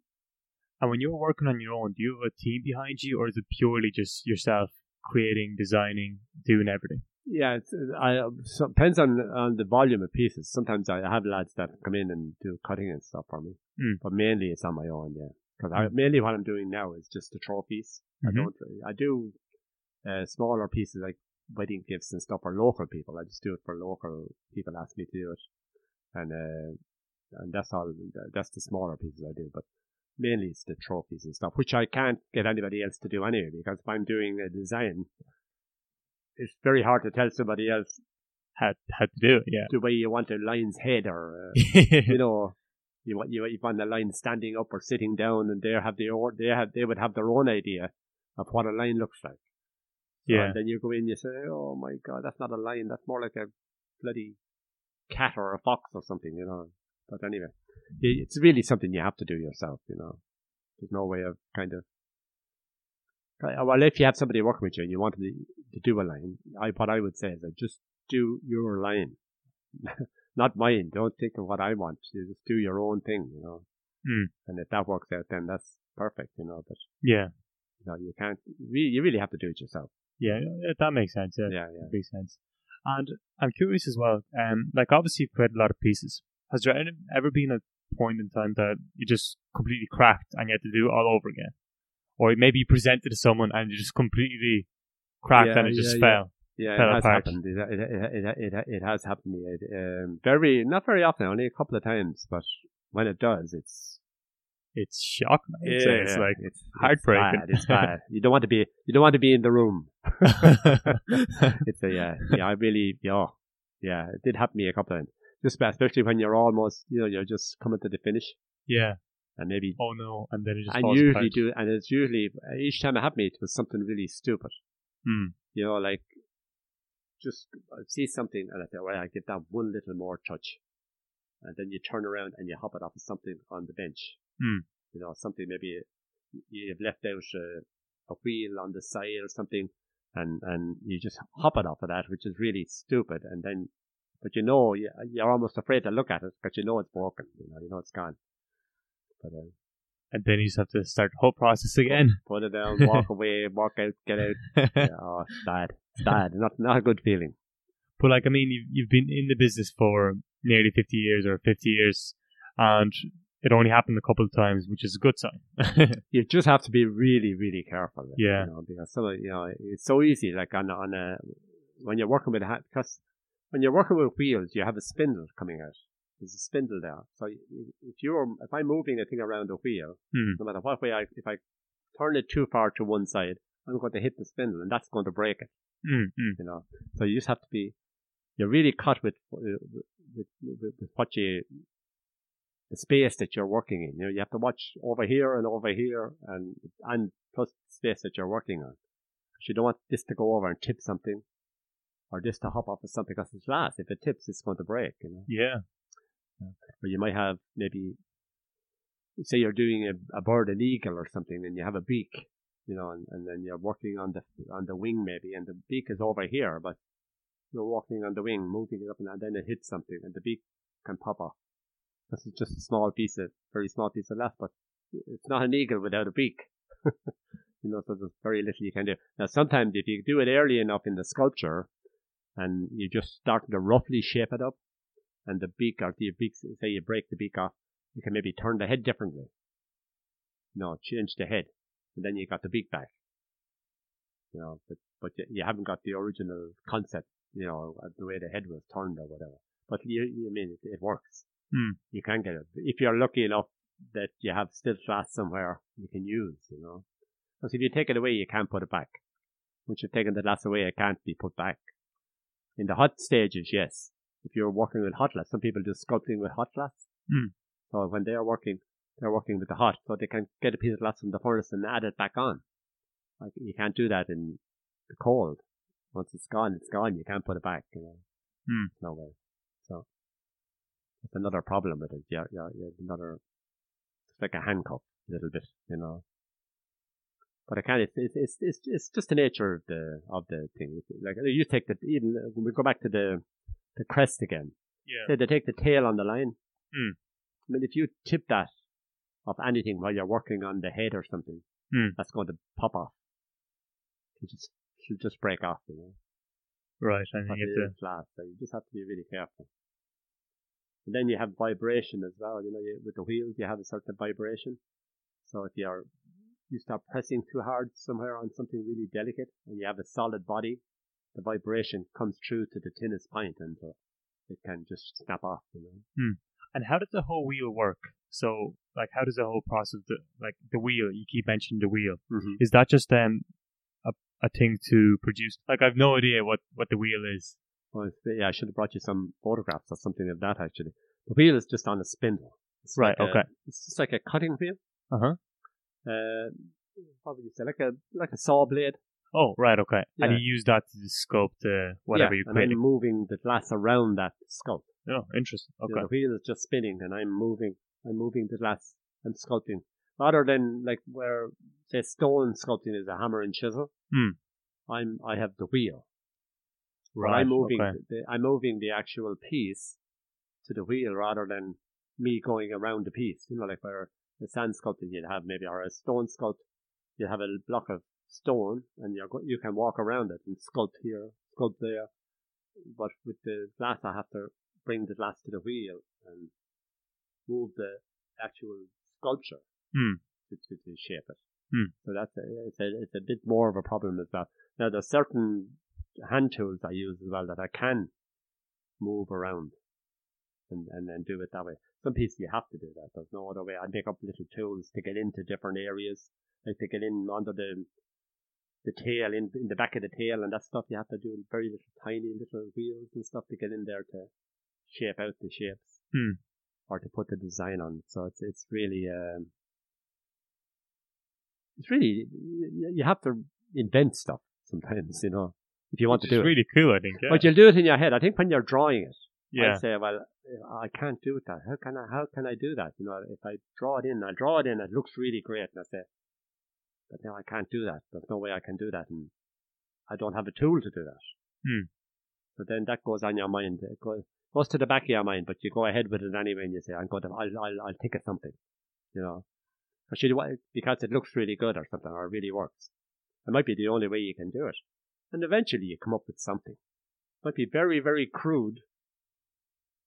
And when you're working on your own, do you have a team behind you, or is it purely just yourself creating, designing, doing everything? Yeah, it's, I so, depends on on the volume of pieces. Sometimes I have lads that come in and do cutting and stuff for me, Mm. but mainly it's on my own. Yeah, because I mainly what I'm doing now is just the trophies. Mhm. I don't. I do uh, smaller pieces like wedding gifts and stuff for local people. I just do it for local people. Ask me to do it, and uh, and that's all. That's the smaller pieces I do, but. Mainly it's the trophies and stuff, which I can't get anybody else to do anyway, because if I'm doing a design, it's very hard to tell somebody else How how to do it? Yeah. the way you want a lion's head or uh, *laughs* you know you want you, you want the lion standing up or sitting down and they have the or they have they would have their own idea of what a lion looks like. Yeah. And then you go in, you say, "Oh my God, that's not a lion. That's more like a bloody cat or a fox or something," you know. But anyway, it's really something you have to do yourself. You know, there's no way of kind of. Uh, Well, if you have somebody working with you and you want to, to do a line, I what I would say is that just do your line, *laughs* not mine. Don't think of what I want. You just do your own thing, you know. Hmm. And if that works out, then that's perfect, you know. But yeah. you know, you can't. Really, you really have to do it yourself. Yeah. yeah, That makes sense. Yeah. Yeah, yeah. Makes sense. And I'm curious as well. Um, like obviously you've created a lot of pieces. Has there ever been a point in time that you just completely cracked and you had to do it all over again? Or maybe you presented to someone and you just completely cracked Yeah, and it just yeah, fell. Yeah, fell it has apart. happened. It, it, it, it, it, it has happened to me. It, um, very, not very often, only a couple of times, but when it does, it's It's shocking. Say. It's like it's, heartbreaking. It's bad. It's bad. you don't want to be. You don't want to be in the room. *laughs* It's a yeah. Yeah, I really. Yeah, yeah. It did happen to me a couple of times. Just especially when you're almost, you know, you're just coming to the finish, yeah. And maybe. Oh no, and then it just and usually apart. do, and it's usually each time it happened it was something really stupid. Hmm. You know, like just I see something and I say, well, I give that one little more touch, and then you turn around and you hop it off of something on the bench. Hmm. You know, something maybe you've left out a, a wheel on the side or something, and and you just hop it off of that, which is really stupid. And then, but you know, you, you're almost afraid to look at it because you know it's broken. You know, you know it's gone. But uh, and then you just have to start the whole process again. put it down, walk *laughs* away, walk out, get out. Yeah, *laughs* oh, it's bad. It's bad. Not not a good feeling. But like, I mean, you've, you've been in the business for nearly 50 years or 50 years and it only happened a couple of times, which is a good sign. *laughs* You just have to be really, really careful. like, Yeah. You know, because some of, you know, it's so easy, like on, on a, when you're working with a, ha- because when you're working with wheels, you have a spindle coming out. There's a spindle there. So if you're, if I'm moving a thing around the wheel, Hmm. no matter what way I, if I turn it too far to one side, I'm going to hit the spindle and that's going to break it. mm, mm. you know. So you just have to be, you're really cut with, with, with, with, with what you, the space that you're working in. You know, you have to watch over here and over here and, and plus the space that you're working on. 'Cause you don't want this to go over and tip something or this to hop off of something because it's glass. If it tips, it's going to break, you know. Yeah. Or you might have maybe, say you're doing a, a bird, an eagle or something, and you have a beak, you know, and, and then you're working on the on the wing maybe, and the beak is over here, but you're walking on the wing, moving it up, and then it hits something, and the beak can pop off. This is just a small piece of, very small piece of glass, but it's not an eagle without a beak. *laughs* you know, so there's very little you can do. Now, sometimes if you do it early enough in the sculpture, and you just start to roughly shape it up, and the beak or the beak, say you break the beak off, you can maybe turn the head differently. No, change the head, and then you got the beak back. You know, but but you, you haven't got the original concept. You know, the way the head was turned or whatever. But you, you I mean it, it works. Hmm. You can get it if you're lucky enough that you have still glass somewhere you can use. You know, because if you take it away, you can't put it back. Once you've taken the glass away, it can't be put back. In the hot stages, yes. If you're working with hot glass, some people do sculpting with hot glass. Hmm. So when they're working, they're working with the hot, so they can get a piece of glass from the furnace and add it back on. Like you can't do that in the cold. Once it's gone, it's gone. You can't put it back. You know, Hmm. no way. So that's another problem with it. Yeah, yeah, yeah. Another, it's like a handcuff, a little bit, you know. But I can't. It's it's it's it's, it's just the nature of the of the thing. Like you take the even when we go back to the the crest again. Yeah. They take the tail on the line. Hmm. I mean, if you tip that of anything while you're working on the head or something, Hmm. that's going to pop off. It'll just, it'll just break off, you know. Right. And But you have to, glass, so you just have to be really careful. And then you have vibration as well, you know, you, with the wheels you have a certain vibration. So if you're, you start pressing too hard somewhere on something really delicate and you have a solid body, the vibration comes through to the thinnest point and so it can just snap off, you know. and how does the whole wheel work? So, like, how does the whole process, the, like, the wheel, you keep mentioning the wheel. Mm-hmm. Is that just, um, a, a thing to produce? Like, I've no idea what, what the wheel is. Well, yeah, I should have brought you some photographs or something of that actually. The wheel is just on a spindle. It's Right, like a- okay. it's just like a cutting wheel. Uh-huh. Uh, what would you say? Like a like a saw blade. Oh, right, okay. And you use that to sculpt uh, whatever yeah, you and create. I'm moving the glass around that sculpt. Oh, interesting. You Okay. know, the wheel is just spinning, and I'm moving. I'm moving the glass. I'm sculpting. Rather than like where say stone sculpting is a hammer and chisel. Hmm. I'm I have the wheel. But Right, I'm moving. okay. The, I'm moving the actual piece to the wheel rather than me going around the piece. You know, like where the sand sculpting you'd have maybe or a stone sculpt, you'd have a block of stone and you're you can walk around it and sculpt here, sculpt there. But with the glass, I have to bring the glass to the wheel and move the actual sculpture Hmm. to, to, to shape it. Hmm. So that's a, it's a it's a bit more of a problem as well. Now there's certain hand tools I use as well that I can move around and and then do it that way. Some pieces you have to do that. There's no other way. I make up little tools to get into different areas, like to get in under the the tail in in the back of the tail and that stuff. You have to do very little tiny little wheels and stuff to get in there to shape out the shapes Hmm. or to put the design on. So it's it's really um, it's really you, have to invent stuff sometimes, you know, if you want Which to do it. really cool, I think. Yeah. But you'll do it in your head. I think when you're drawing it, yeah. I say, well, I can't do that. How can I? How can I do that? You know, if I draw it in, I draw it in. It looks really great, and I say, but now I can't do that. There's no way I can do that, and I don't have a tool to do that. Hmm. So then that goes on your mind. It goes, goes to the back of your mind, but you go ahead with it anyway, and you say, I'm going to, I'll, I'll, I'll think of something, you know, because because it looks really good or something, or it really works. It might be the only way you can do it, and eventually you come up with something. It might be very, very crude,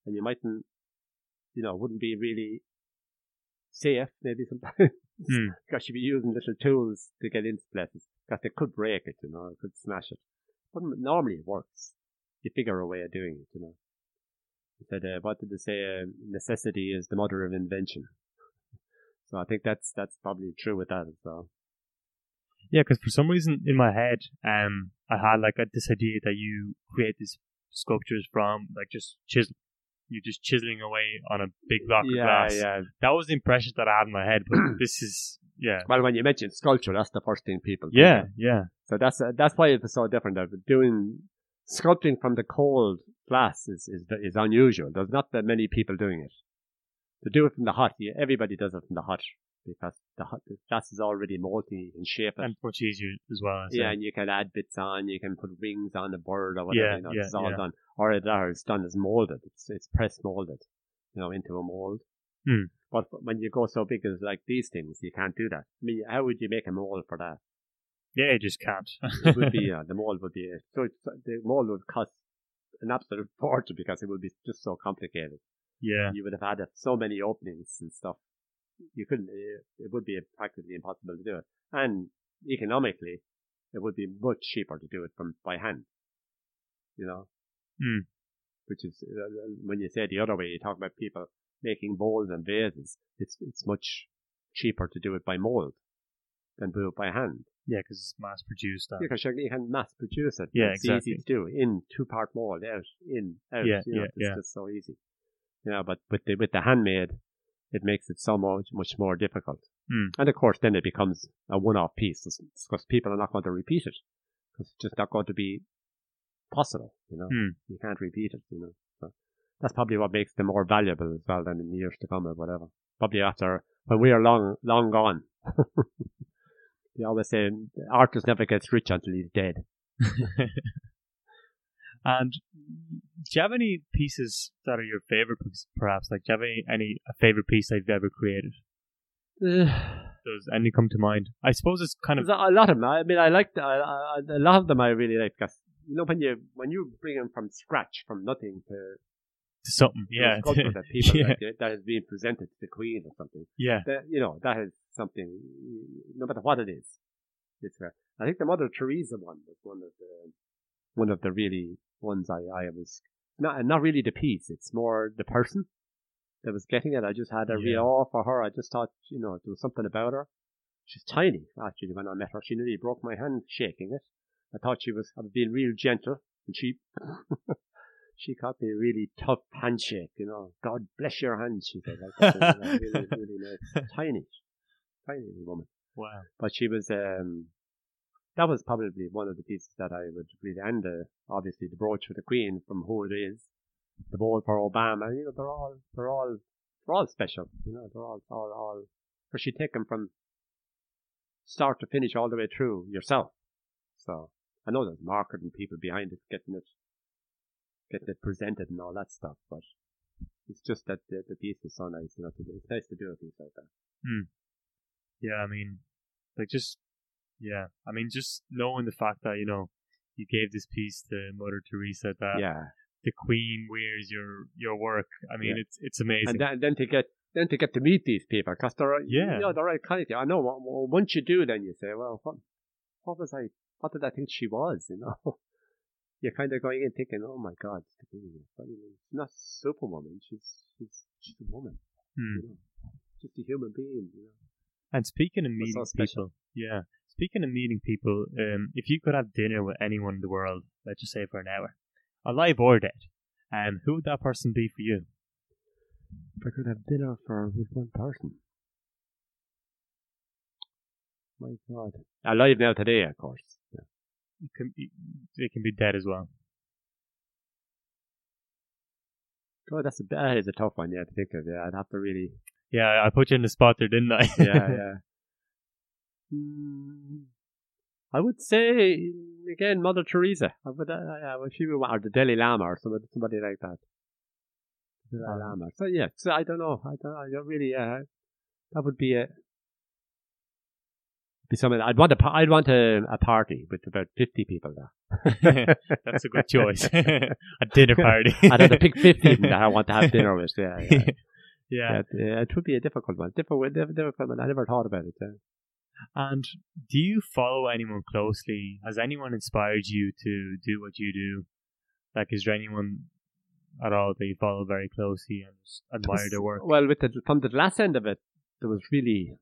and you mightn't, you know, wouldn't be really safe maybe sometimes *laughs* Hmm. because you'd be using little tools to get into places because they could break it, you know, it could smash it. But normally it works. You figure a way of doing it, you know. He said, uh, what did they say? Uh, necessity is the mother of invention. *laughs* So I think that's that's probably true with that as well. Yeah, because for some reason in my head, um, I had like a, this idea that you create these sculptures from like just chisel. You're just chiseling away on a big block of yeah, glass. yeah. That was the impression that I had in my head, but *clears throat* this is yeah, Well, when you mention sculpture, that's the first thing people. yeah, of. yeah, So that's uh, that's why it's so different. That doing sculpting from the cold glass is is is unusual. There's not that many people doing it. To do it from the hot, yeah, everybody does it from the hot because the the glass is already. You can shape and much easier as well. so- yeah, and you can add bits on. You can put wings on the bird or whatever. Yeah, you know, yeah, it's all yeah. done. Or it it's done as molded. It's it's press molded, you know, into a mold. Hmm. But when you go so big as like these things, you can't do that. I mean, how would you make a mold for that? yeah, you just can't. it would be *laughs* uh, the mold would be so it's, the mold would cost an absolute *laughs* fortune because it would be just so complicated. yeah, You would have had uh, so many openings and stuff. You couldn't. It, would be practically impossible to do it, and economically, it would be much cheaper to do it from by hand. You know, Hmm. which is uh, when you say the other way, you talk about people making bowls and vases. It's it's much cheaper to do it by mold than do it by hand. yeah, because it's mass produced. uh, Because you you can mass produce it. Yeah, it's exactly. easy to do in two part mold, out, in, out. Yeah, you know, yeah, it's yeah. just so easy. You know, but with the with the handmade, it makes it so much much more difficult. Hmm. And of course, then it becomes a one-off piece because people are not going to repeat it because it's just not going to be possible. You know, Hmm. you can't repeat it. You know, so that's probably what makes them more valuable as well than in years to come or whatever. Probably after when we are long long gone. *laughs* They always say artist never gets rich until he's dead. *laughs* and do you have any pieces that are your favorite? Perhaps like do you have any, any a favorite piece that you've ever created? Does any come to mind? I suppose it's kind of There's a a lot of them. I mean, I like the, I, I, a lot of them. I really like because you know when you when you bring them from scratch, from nothing to, to something. to Yeah, sculpture that *laughs* people yeah, like, that has been presented to the Queen or something. yeah, That you know that is something. No matter what it is, it's. Uh, I think the Mother Teresa one was one of the one of the really ones I I was not not really the piece. It's more the person that was getting it. I just had a Yeah. real awe for her. I just thought you know there was something about her. She's tiny, actually, when I met her. She nearly broke my hand shaking it. I thought she was, I was being real gentle, and she, *laughs* she got me a really tough handshake, you know. God bless your hand, she said. Like, that. Really, really nice. *laughs* Tiny, tiny woman. wow. But she was, um, that was probably one of the pieces that I would really, and uh, obviously the brooch for the Queen from who it is, the ball for Obama, you know, they're all, they're all, they're all special, you know, they're all, all, all, because she take them from start to finish all the way through yourself. So I know there's marketing people behind it, getting it, getting it presented and all that stuff, but it's just that the, the piece is so nice, you know. It's nice to do a piece like that. Yeah, I mean, like just yeah, I mean, just knowing the fact that you know you gave this piece to Mother Teresa that yeah. the Queen wears your your work. I mean, Yeah. it's it's amazing. And then, then to get then to get to meet these people because they're Yeah. you know, they're iconic. I know. Once you do, then you say, well, what, what was I? What did I think she was? *laughs* You know, you're kind of going in thinking, oh my God, she's not Superwoman. She's she's she's a woman. Hmm. You know, just a human being. You know. And speaking of meeting so people, yeah. Speaking of meeting people, um, if you could have dinner with anyone in the world, let's just say for an hour, alive or dead, um, who would that person be for you? If I could have dinner for with one person. My God. Alive now today, of course. Yeah. It can, it can be dead as well. God, that's a, that is a tough one, yeah, to think of. Yeah, I'd have to really. Yeah, I put you in the spot there, didn't I? Yeah, *laughs* yeah. Hmm. I would say again, Mother Teresa. I would, uh, yeah, well, she would, or the Dalai Lama, or somebody, somebody like that. Dalai Um, Lama. So yeah, so I don't know. I don't. I don't really. Uh, that would be a. Be something. I'd want a. I'd want a, a party with about fifty people there. *laughs* That's a good choice. *laughs* a dinner party. *laughs* I'd have to pick fifty that I want to have dinner with. Yeah, yeah. yeah. yeah. it, uh, it would be a difficult one. Difficult, diff- difficult one. I never thought about it. Yeah. And do you follow anyone closely? Has anyone inspired you to do what you do? Like, is there anyone at all that you follow very closely and admire their work? Well, with the from the last end of it, there was really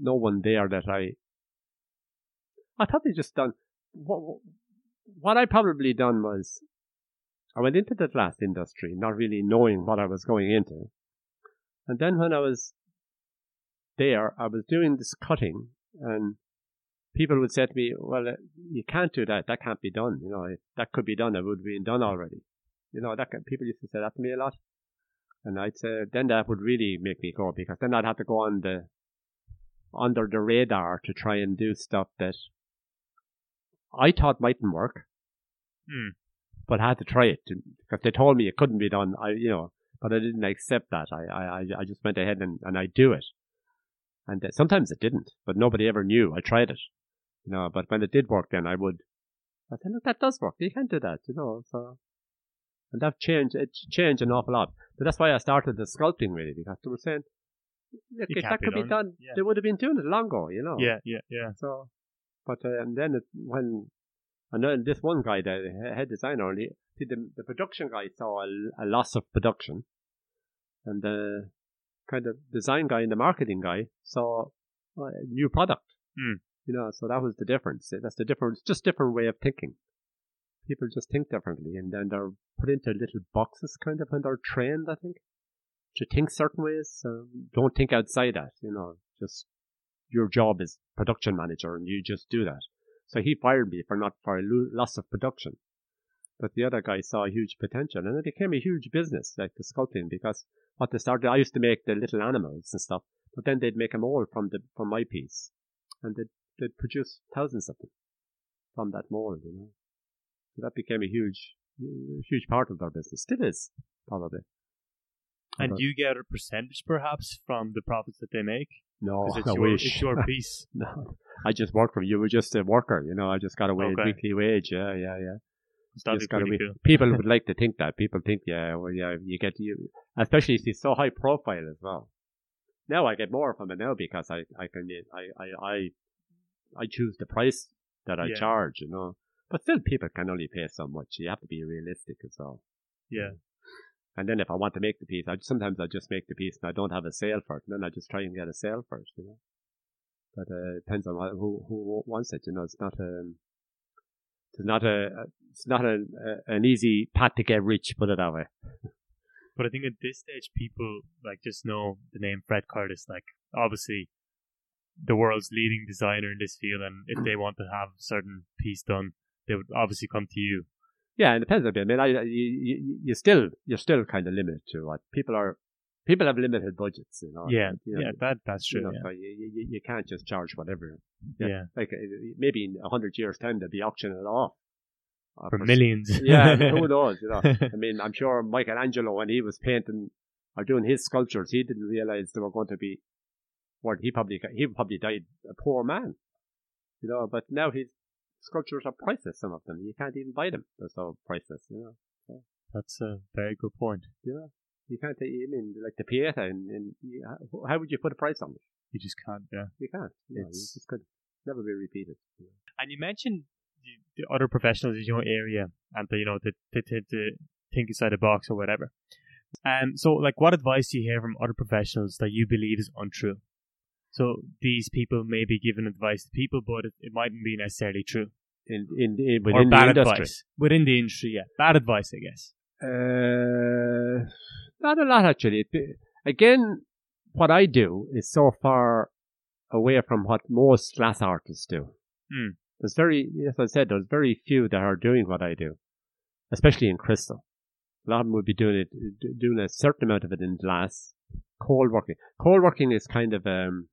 no one there that I. I thought they just done what. What I probably done was, I went into the glass industry not really knowing what I was going into, and then when I was there, I was doing this cutting, and people would say to me, "Well, uh, you can't do that. That can't be done. You know, if that could be done. It would have been done already." You know, that can, people used to say that to me a lot. And I'd say then that would really make me go because then I'd have to go on the under the radar to try and do stuff that I thought mightn't work, Hmm. but I had to try it to, because they told me it couldn't be done. I you know, but I didn't accept that. I I I- I just went ahead and and I do it, and uh, sometimes it didn't, but nobody ever knew. I tried it, you know. But when it did work, then I would. I said, look, that does work. You can do that, you know. So and that changed it changed an awful lot. But that's why I started the sculpting really because they were saying, look, if that be could be done. Yeah. they would have been doing it long ago, you know. Yeah, yeah, yeah. So, but uh, and then it, when and then this one guy, the he- head designer, only see the the production guy saw a, a loss of production, and the kind of design guy and the marketing guy saw a new product. Hmm. You know, so that was the difference. That's the difference. Just different way of thinking. People just think differently, and then they're put into little boxes, kind of, when they're trained. I think to think certain ways. So don't think outside that. You know, just your job is production manager, and you just do that. So he fired me for not for a loss of production. But the other guy saw a huge potential, and it became a huge business, like the sculpting, because what they started, I used to make the little animals and stuff, but then they'd make a mold from the from my piece, and they'd, they'd produce thousands of them from that mold, you know. So that became a huge, huge part of their business. Still is, probably. And do you get a percentage perhaps from the profits that they make? No, it's I your, wish. it's your *laughs* piece. no, I just work for you. You were just a worker, you know. I just got a wage, Okay. weekly wage. Yeah, yeah, yeah. It's that'd be gotta pretty be- cool. People would *laughs* like to think that. People think, yeah, well, yeah, you get you, especially if it's so high profile as well. Now I get more from it now because I, I can, I, I, I, I choose the price that I Yeah. charge, you know. But still, people can only pay so much. You have to be realistic as well. Yeah. And then if I want to make the piece, I sometimes I just make the piece and I don't have a sale for it, and then I just try and get a sale for it, you know. But uh, it depends on who who wants it. You know, it's not um, it's not a it's not a, a an easy path to get rich. Put it that way. *laughs* But I think at this stage, people like just know the name Fred Curtis. Like obviously, the world's leading designer in this field, and if they want to have a certain piece done, they would obviously come to you. Yeah, it depends a bit. I mean, I, you, you, you still you're still kind of limited to what people are. People have limited budgets, you know. yeah, you know, yeah, that that's you true. know, so you, you, you can't just charge whatever. yeah. yeah. yeah. Like uh, maybe in a hundred years' time they'll be auctioning it off uh, for s- millions. *laughs* Yeah, who *laughs* knows? You know, I mean, I'm sure *laughs* Michelangelo, when he was painting or doing his sculptures, he didn't realize they were going to be what he probably he probably died a poor man, you know. But now his sculptures are priceless. Some of them you can't even buy them; they're so priceless, you know. That's a very good point. Yeah, You can't take, I mean, like the Pieta, and, and you, how would you put a price on it? You just can't. Yeah. You can't. Know, It's- it just could never be repeated. you know. And you mentioned the, the other professionals in your area and the, you know to, to, to, to think inside the box or whatever. Um, so like, what advice do you hear from other professionals that you believe is untrue? So these people may be giving advice to people, but it, it mightn't be necessarily true. In, in, in or within bad the industry. advice within the industry. Yeah, bad advice, I guess. Uh, not a lot actually. It- Again, what I do is so far away from what most glass artists do. Hmm. There's very, as I said, there's very few that are doing what I do, especially in crystal. A lot of them would be doing it, doing a certain amount of it in glass, cold working. Cold working is kind of, um,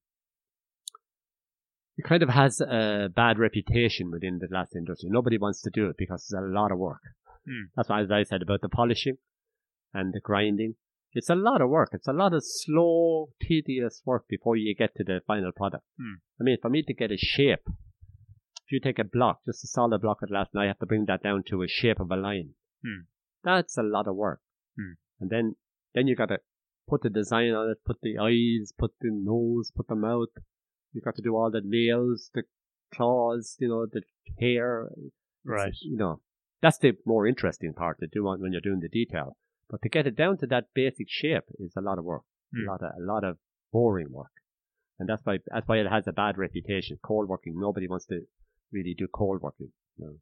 it kind of has a bad reputation within the glass industry. Nobody wants to do it because it's a lot of work. Hmm. That's why, as I said about the polishing and the grinding. It's a lot of work. It's a lot of slow, tedious work before you get to the final product. Hmm. I mean, for me to get a shape, if you take a block, just a solid block of glass, and I have to bring that down to a shape of a line, Hmm. that's a lot of work. Hmm. And then, then you got to put the design on it, put the eyes, put the nose, put the mouth. You got to do all the nails, the claws, you know, the hair, Right. it's, You know, that's the more interesting part to do when you're doing the detail. But to get it down to that basic shape is a lot of work, Hmm. a lot of a lot of boring work, and that's why that's why it has a bad reputation. Cold working, nobody wants to really do cold working. You know.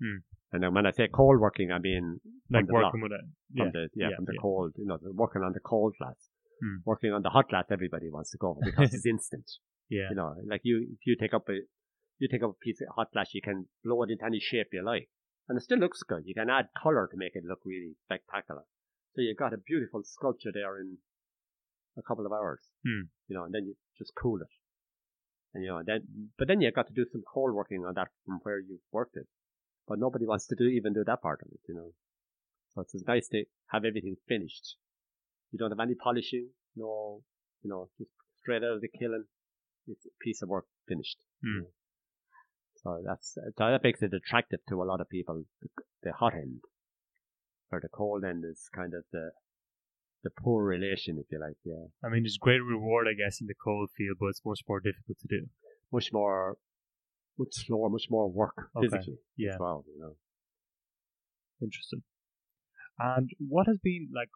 Hmm. And then when I say cold working, I mean Like working block, with it. from the yeah, yeah, from the yeah. cold, you know, working on the cold glass. Hmm. Working on the hot glass, everybody wants to go because it's *laughs* instant. Yeah. You know, like you, if you take up a, you take up a piece of hot glass, you can blow it into any shape you like. And it still looks good. You can add color to make it look really spectacular. So you've got a beautiful sculpture there in a couple of hours. Hmm. You know, and then you just cool it. And you know, then, but then you've got to do some cold working on that from where you've worked it. But nobody wants to do, even do that part of it, you know. So it's nice to have everything finished. You don't have any polishing, no, you know, just straight out of the kiln. It's a piece of work finished. Hmm. So that's, so that makes it attractive to a lot of people, the, the hot end. Or the cold end is kind of the, the poor relation, if you like, yeah. I mean, there's great reward, I guess, in the cold field, but it's much more difficult to do. Much more, much slower, much more work Okay. physically Yeah. as well, you know. Interesting. And what has been like,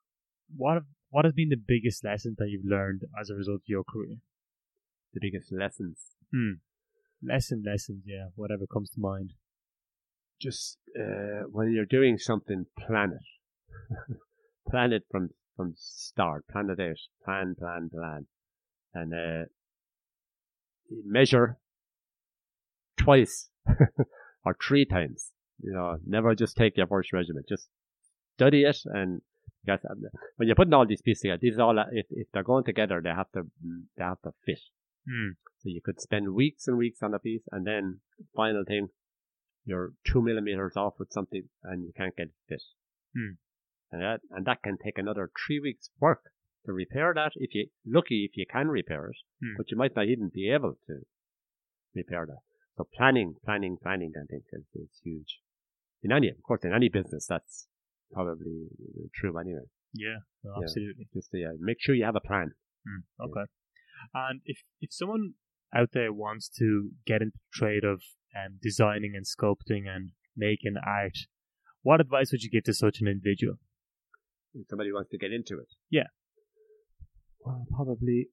what have, what has been the biggest lesson that you've learned as a result of your career? The biggest lessons. Hmm. Lesson, lessons, yeah, whatever comes to mind. just uh, when you're doing something, plan it. *laughs* plan it from from start. Plan it out. Plan, plan, plan, and uh, measure twice *laughs* or three times. You know, never just take your first measurement. Just study it, and because when you're putting all these pieces together, these all if if they're going together, they have to they have to fit. Hmm. So you could spend weeks and weeks on a piece, and then final thing, you're two millimeters off with something, and you can't get it fit. Hmm. And that and that can take another three weeks work to repair that. If you lucky, if you can repair it, Hmm. but you might not even be able to repair that. So planning, planning, planning, I think is, is huge. In any, of course, in any business, that's probably true anyway. Yeah, no, Yeah. absolutely. Just yeah, make sure you have a plan. Hmm. Okay. And if if someone out there wants to get into the trade of um, designing and sculpting and making art, what advice would you give to such an individual? If somebody wants to get into it. Yeah. Well, probably.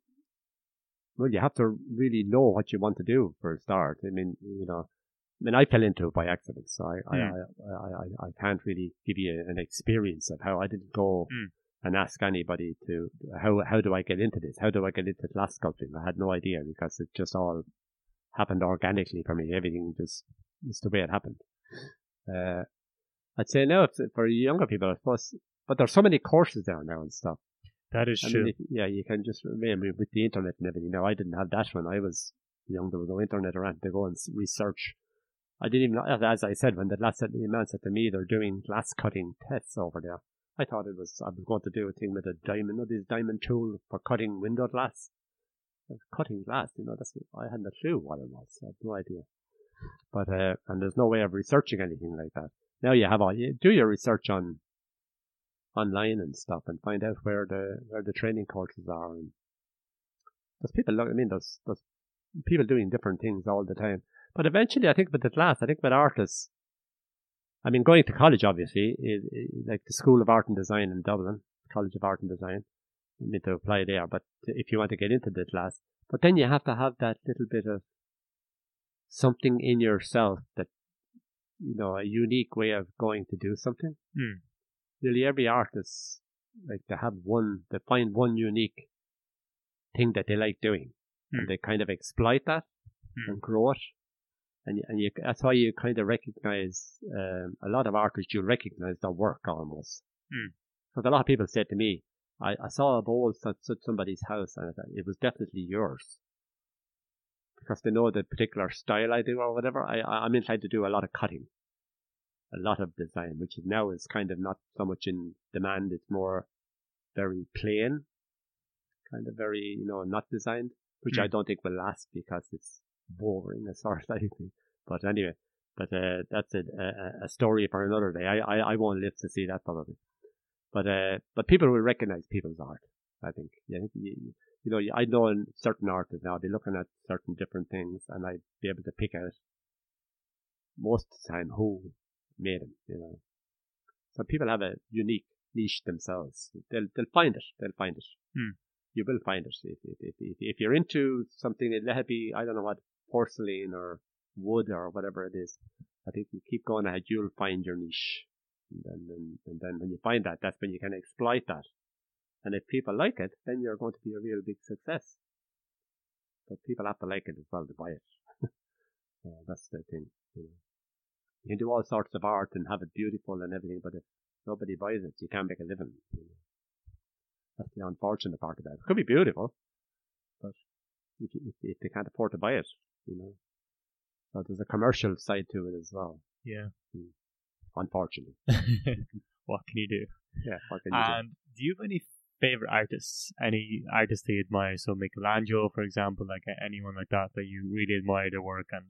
Well, you have to really know what you want to do for a start. I mean, you know, I mean, I fell into it by accident, so I, I, Hmm. I, I, I, I can't really give you an experience of how I didn't go Hmm. And ask anybody to how how do I get into this? How do I get into glass sculpting? I had no idea because it just all happened organically for me. Everything just is the way it happened. Uh, I'd say now it's for younger people, I suppose, but there's so many courses there now and stuff. That is I true. mean, if, yeah, you can just, remember with the internet and everything. Now, I didn't have that when I was young. There was no internet around to go and research. I didn't even, as- I said, when the last the man said to me, they're doing glass cutting tests over there. I thought it was, I was going to do a thing with a diamond, know, this diamond tool for cutting window glass. Cutting glass, you know, that's, I hadn't a clue what it was. I had no idea. But, uh, and there's no way of researching anything like that. Now you have all, you do your research on, online and stuff and find out where the where the training courses are. And there's people. I mean, there's there's people doing different things all the time. But eventually, I think with the class, I think with artists. I mean, going to college obviously is, is like the School of Art and Design in Dublin, College of Art and Design. You need to apply there, but if you want to get into the class, but then you have to have that little bit of something in yourself that you know a unique way of going to do something. Hmm. Nearly every artist like to have one, they find one unique thing that they like doing, Hmm. and they kind of exploit that Hmm. and grow it. And and you, that's why you kind of recognize um, a lot of artists. You recognize their work almost. Hmm. Because a lot of people said to me, I, I saw a bowl at somebody's house and I thought it was definitely yours. Because they know the particular style I do or whatever. I, I, I'm inclined to do a lot of cutting. A lot of design, which now is kind of not so much in demand. It's more very plain. Kind of very, you know, not designed. Which I Hmm. don't think will last because it's boring as far *laughs* as I think. But anyway, but uh, that's a, a, a story for another day. I, I, I won't live to see that probably. But uh, but people will recognize people's art. I think. Yeah, you, you- know, I know in certain artists now. I'll be looking at certain different things, and I'd be able to pick out most of the time who made them. You know, so people have a unique niche themselves. They'll they'll find it. They'll find it. Hmm. You will find it if if, if if you're into something. It let it be I don't know what porcelain or wood or whatever it is. I think you keep going ahead, you'll find your niche. And then, and, and then when you find that, that's when you can exploit that. And if people like it, then you're going to be a real big success. But people have to like it as well to buy it. *laughs* so that's the thing. You, know. you can do all sorts of art and have it beautiful and everything, but if nobody buys it, you can't make a living. You know. That's the unfortunate part of that. It could be beautiful, but if, if, if they can't afford to buy it, you know. So there's a commercial side to it as well, Yeah. Hmm. unfortunately. *laughs* what can you do? Yeah, what can you do? And do you have any favorite artists? Any artists that you admire? So Michelangelo, for example, like uh, anyone like that that you really admire their work and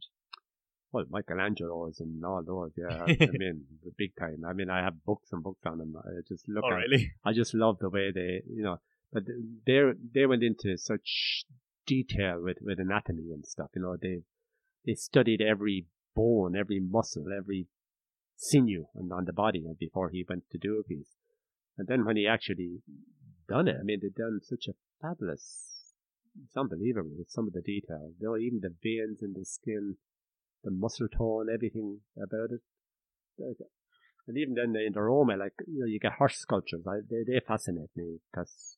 Well, Michelangelo's and all those, yeah. *laughs* I mean, the big time. I mean, I have books and books on them. I just look oh at. really? I just love the way they, you know, but they they went into such detail with with anatomy and stuff. You know, they they studied every bone, every muscle, every sinew on, on the body before he went to do a piece. And then when he actually done it, I mean, they done such a fabulous. It's unbelievable with some of the detail. You know, even the veins in the skin, the muscle tone, everything about it. And even then in the Roma, like, you know, you get horse sculptures. I, they, they fascinate me because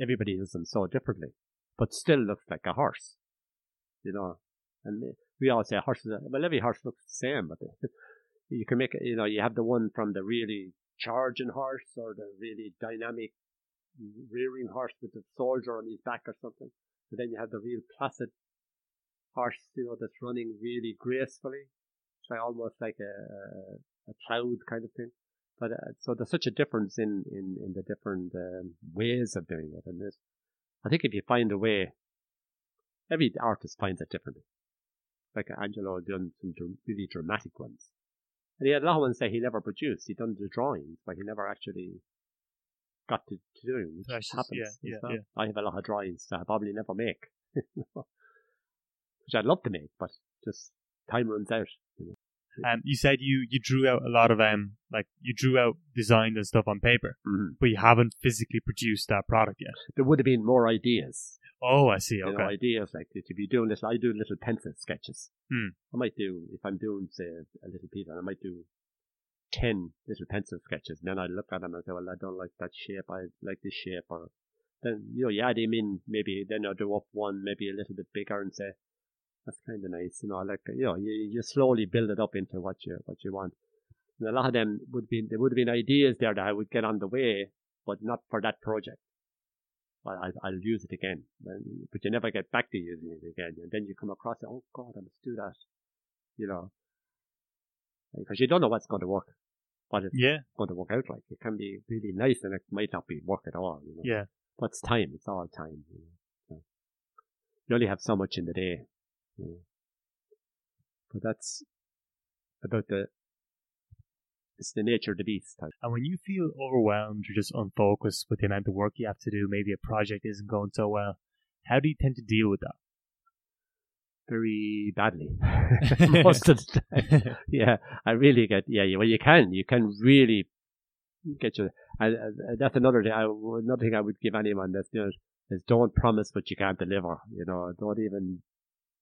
everybody does them so differently, but still looks like a horse, you know. And we all say horses, well, every horse looks the same, but *laughs* you can make it, you know, you have the one from the really charging horse or the really dynamic rearing horse with the soldier on his back or something. But then you have the real placid horse, you know, that's running really gracefully. So almost like a, a cloud kind of thing. But uh, so there's such a difference in, in, in the different um, ways of doing it. And this, I think if you find a way, every artist finds it differently. Like Angelo done some really dramatic ones. And he had a lot of ones that he never produced. He done the drawings, but he never actually got to, to do them, which That's just- happens. yeah, yeah, well. yeah. I have a lot of drawings that I probably never make. *laughs* which I'd love to make, but just time runs out. You know. Um, you said you you drew out a lot of um like you drew out designs and stuff on paper, Mhm. but you haven't physically produced that product yet. There would have been more ideas. Oh, I see. You Okay. know, ideas like to be doing little. I do little pencil sketches. Hmm. I might do if I'm doing say a, little piece, I might do ten little pencil sketches. And then I look at them and say, well, I don't like that shape. I like this shape. Or then you know, you add him in. Maybe then I'll do up one, maybe a little bit bigger, and say that's kind of nice. You know, like you know, you, you slowly build it up into what you what you want. And a lot of them would be there would have been ideas there that I would get on the way, but not for that project. I, I, I'll use it again, but you never get back to using it again. And then you come across it, oh God, I must do that. You know, because you don't know what's going to work, what it's Yeah. going to work out like. It can be really nice, and it might not be work at all. You know? Yeah. But it's time. It's all time. You, know? so you only have so much in the day. But that's about the it's the nature of the beast. Type. And when you feel overwhelmed or just unfocused with the amount of work you have to do, maybe a project isn't going so well, how do you tend to deal with that? Very badly, *laughs* *laughs* most of the *laughs* time. yeah, I really get. Yeah, well, you can, you can really get your, And uh, that's another thing. I, another thing I would give anyone that's you know is don't promise what you can't deliver. You know, don't even.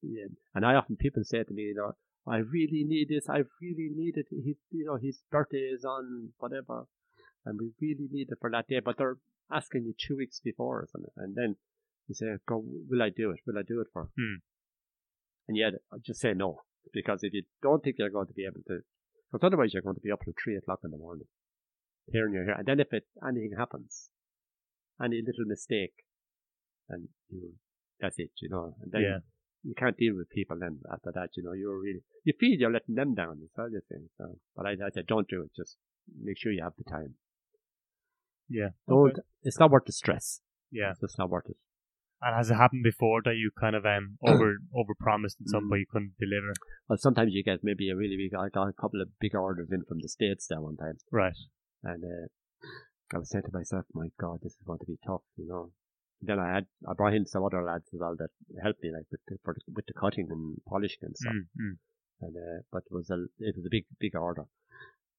Yeah. And I often people say to me, you know, I really need this. I really need it. He, you know, his birthday is on whatever, and we really need it for that day. But they're asking you two weeks before or something, and then you say, "Go, will I do it? Will I do it for?" Hmm. And yet, I just say no because if you don't think you're going to be able to, because otherwise you're going to be up till three o'clock in the morning, hearing your hair, and then if it anything happens, any little mistake, and you, that's it, you know, and then. Yeah. You can't deal with people then after that, you know, you're really, you feel you're letting them down as well, you think. So, but I, I said, don't do it. Just make sure you have the time. Yeah. Don't, Okay. it's not worth the stress. Yeah. It's just not worth it. And has it happened before that you kind of um *clears throat* over over promised and Mm. something but you couldn't deliver? Well, sometimes you get maybe a really big, I got a couple of big orders in from the States there one time. Right. And, uh, I was saying to myself, my God, this is going to be tough, you know. Then I had, I brought in some other lads as well that helped me, like, with the, for the, with the cutting and polishing and stuff. Mm, mm. And, uh, but it was a, it was a big, big order.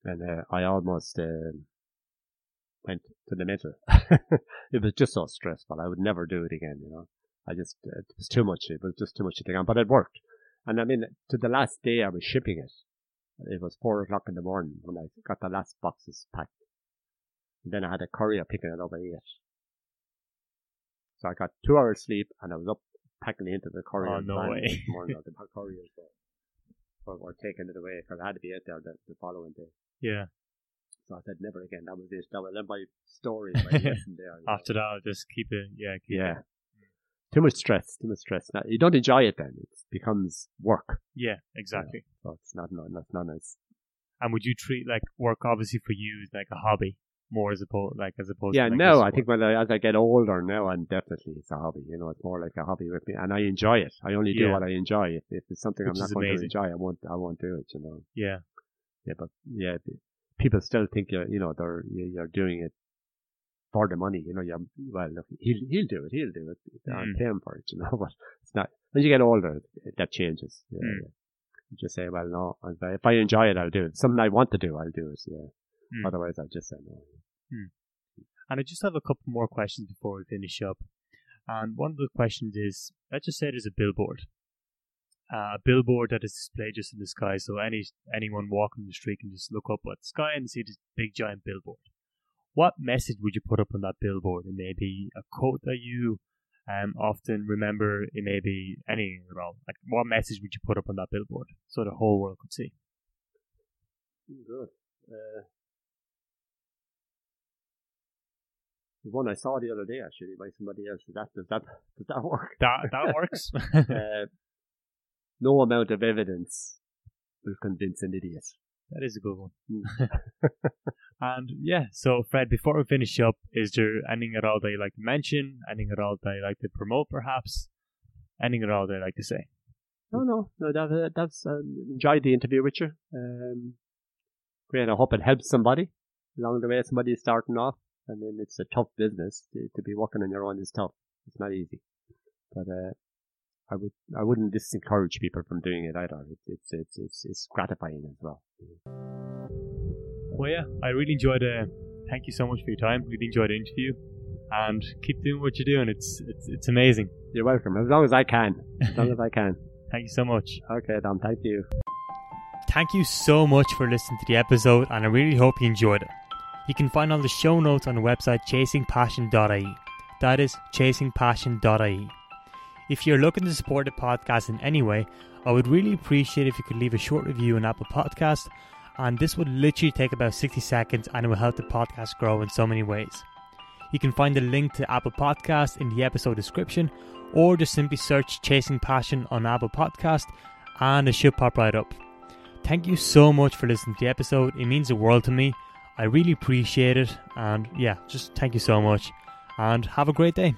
And, uh, I almost, um went to the middle. *laughs* it was just so stressful. I would never do it again, you know. I just, uh, it was too much. It was just too much to take on, but it worked. And I mean, to the last day I was shipping it, it was four o'clock in the morning when I got the last boxes packed. And then I had a courier picking it up at eight. So I got two hours sleep and I was up packing into the courier. Oh, no van way. morning. No, the *laughs* were, were, were taking it away because I had to be out there the, the following day. Yeah. So I said, never again. That was it. That was my story, *laughs* my lesson there. you know. After that, I'll just keep it. Yeah. Keep Yeah. It. Too much stress, too much stress. Now, you don't enjoy it then. It becomes work. Yeah. Exactly. So it's not, not, that's not nice. And would you treat like work obviously for you as like a hobby more as opposed like as opposed Yeah, to like no, I think when I, as I get older now, I'm definitely, it's a hobby. You know, it's more like a hobby with me and I enjoy it. I only do Yeah. what I enjoy. If, if it's something Which I'm not going amazing. to enjoy, I won't, I won't do it, you know. yeah. Yeah, but yeah, people still think you're, you know, they're, you- you're doing it for the money. You know, you're, well, look, he'll, he'll do it. He'll do it. I'm Mm. paying for it, you know, but it's not, when you get older, that changes. Yeah, Mm. yeah. You just say, well, no, if I enjoy it, I'll do it. Something I want to do, I'll do it. Yeah. Mm. Otherwise, I'll just say no. And I just have a couple more questions before we finish up. And one of the questions is, let's just say there's a billboard. Uh, a billboard that is displayed just in the sky, so any anyone walking the street can just look up at the sky and see this big giant billboard. What message would you put up on that billboard? It may be a quote that you um, often remember. It may be anything at all. Like, what message would you put up on that billboard so the whole world could see? Good. Uh, one I saw the other day, actually, by somebody else. Does that, does that, *laughs* does that work? That that *laughs* works. uh, no amount of evidence will convince an idiot. That is a good one. Mm. *laughs* and yeah, so Fred, before we finish up, is there anything at all that you like to mention? Anything at all that you like to promote, perhaps? Anything at all that you like to say? No, no, no. That, uh, that's um, enjoyed the interview with you. Um, great. I hope it helps somebody along the way. Somebody is starting off. I mean, it's a tough business to, to be working on your own is tough. It's not easy, but uh, I would I wouldn't discourage people from doing it either. It's it's it's it's, it's gratifying as well. Well, yeah, I really enjoyed it. Thank you so much for your time. Really enjoyed the interview, and keep doing what you're doing. It's it's it's amazing. You're welcome. As long as I can. As long as I can. *laughs* Thank you so much. Okay, Dom. Thank you. Thank you so much for listening to the episode, and I really hope you enjoyed it. You can find all the show notes on the website chasingpassion.ie. That is chasingpassion.ie. If you're looking to support the podcast in any way, I would really appreciate if you could leave a short review on Apple Podcast, and this would literally take about 60 seconds and it will help the podcast grow in so many ways. You can find the link to Apple Podcast in the episode description, or just simply search Chasing Passion on Apple Podcast, and it should pop right up. Thank you so much for listening to the episode. It means the world to me. I really appreciate it. And yeah, just thank you so much. And have a great day.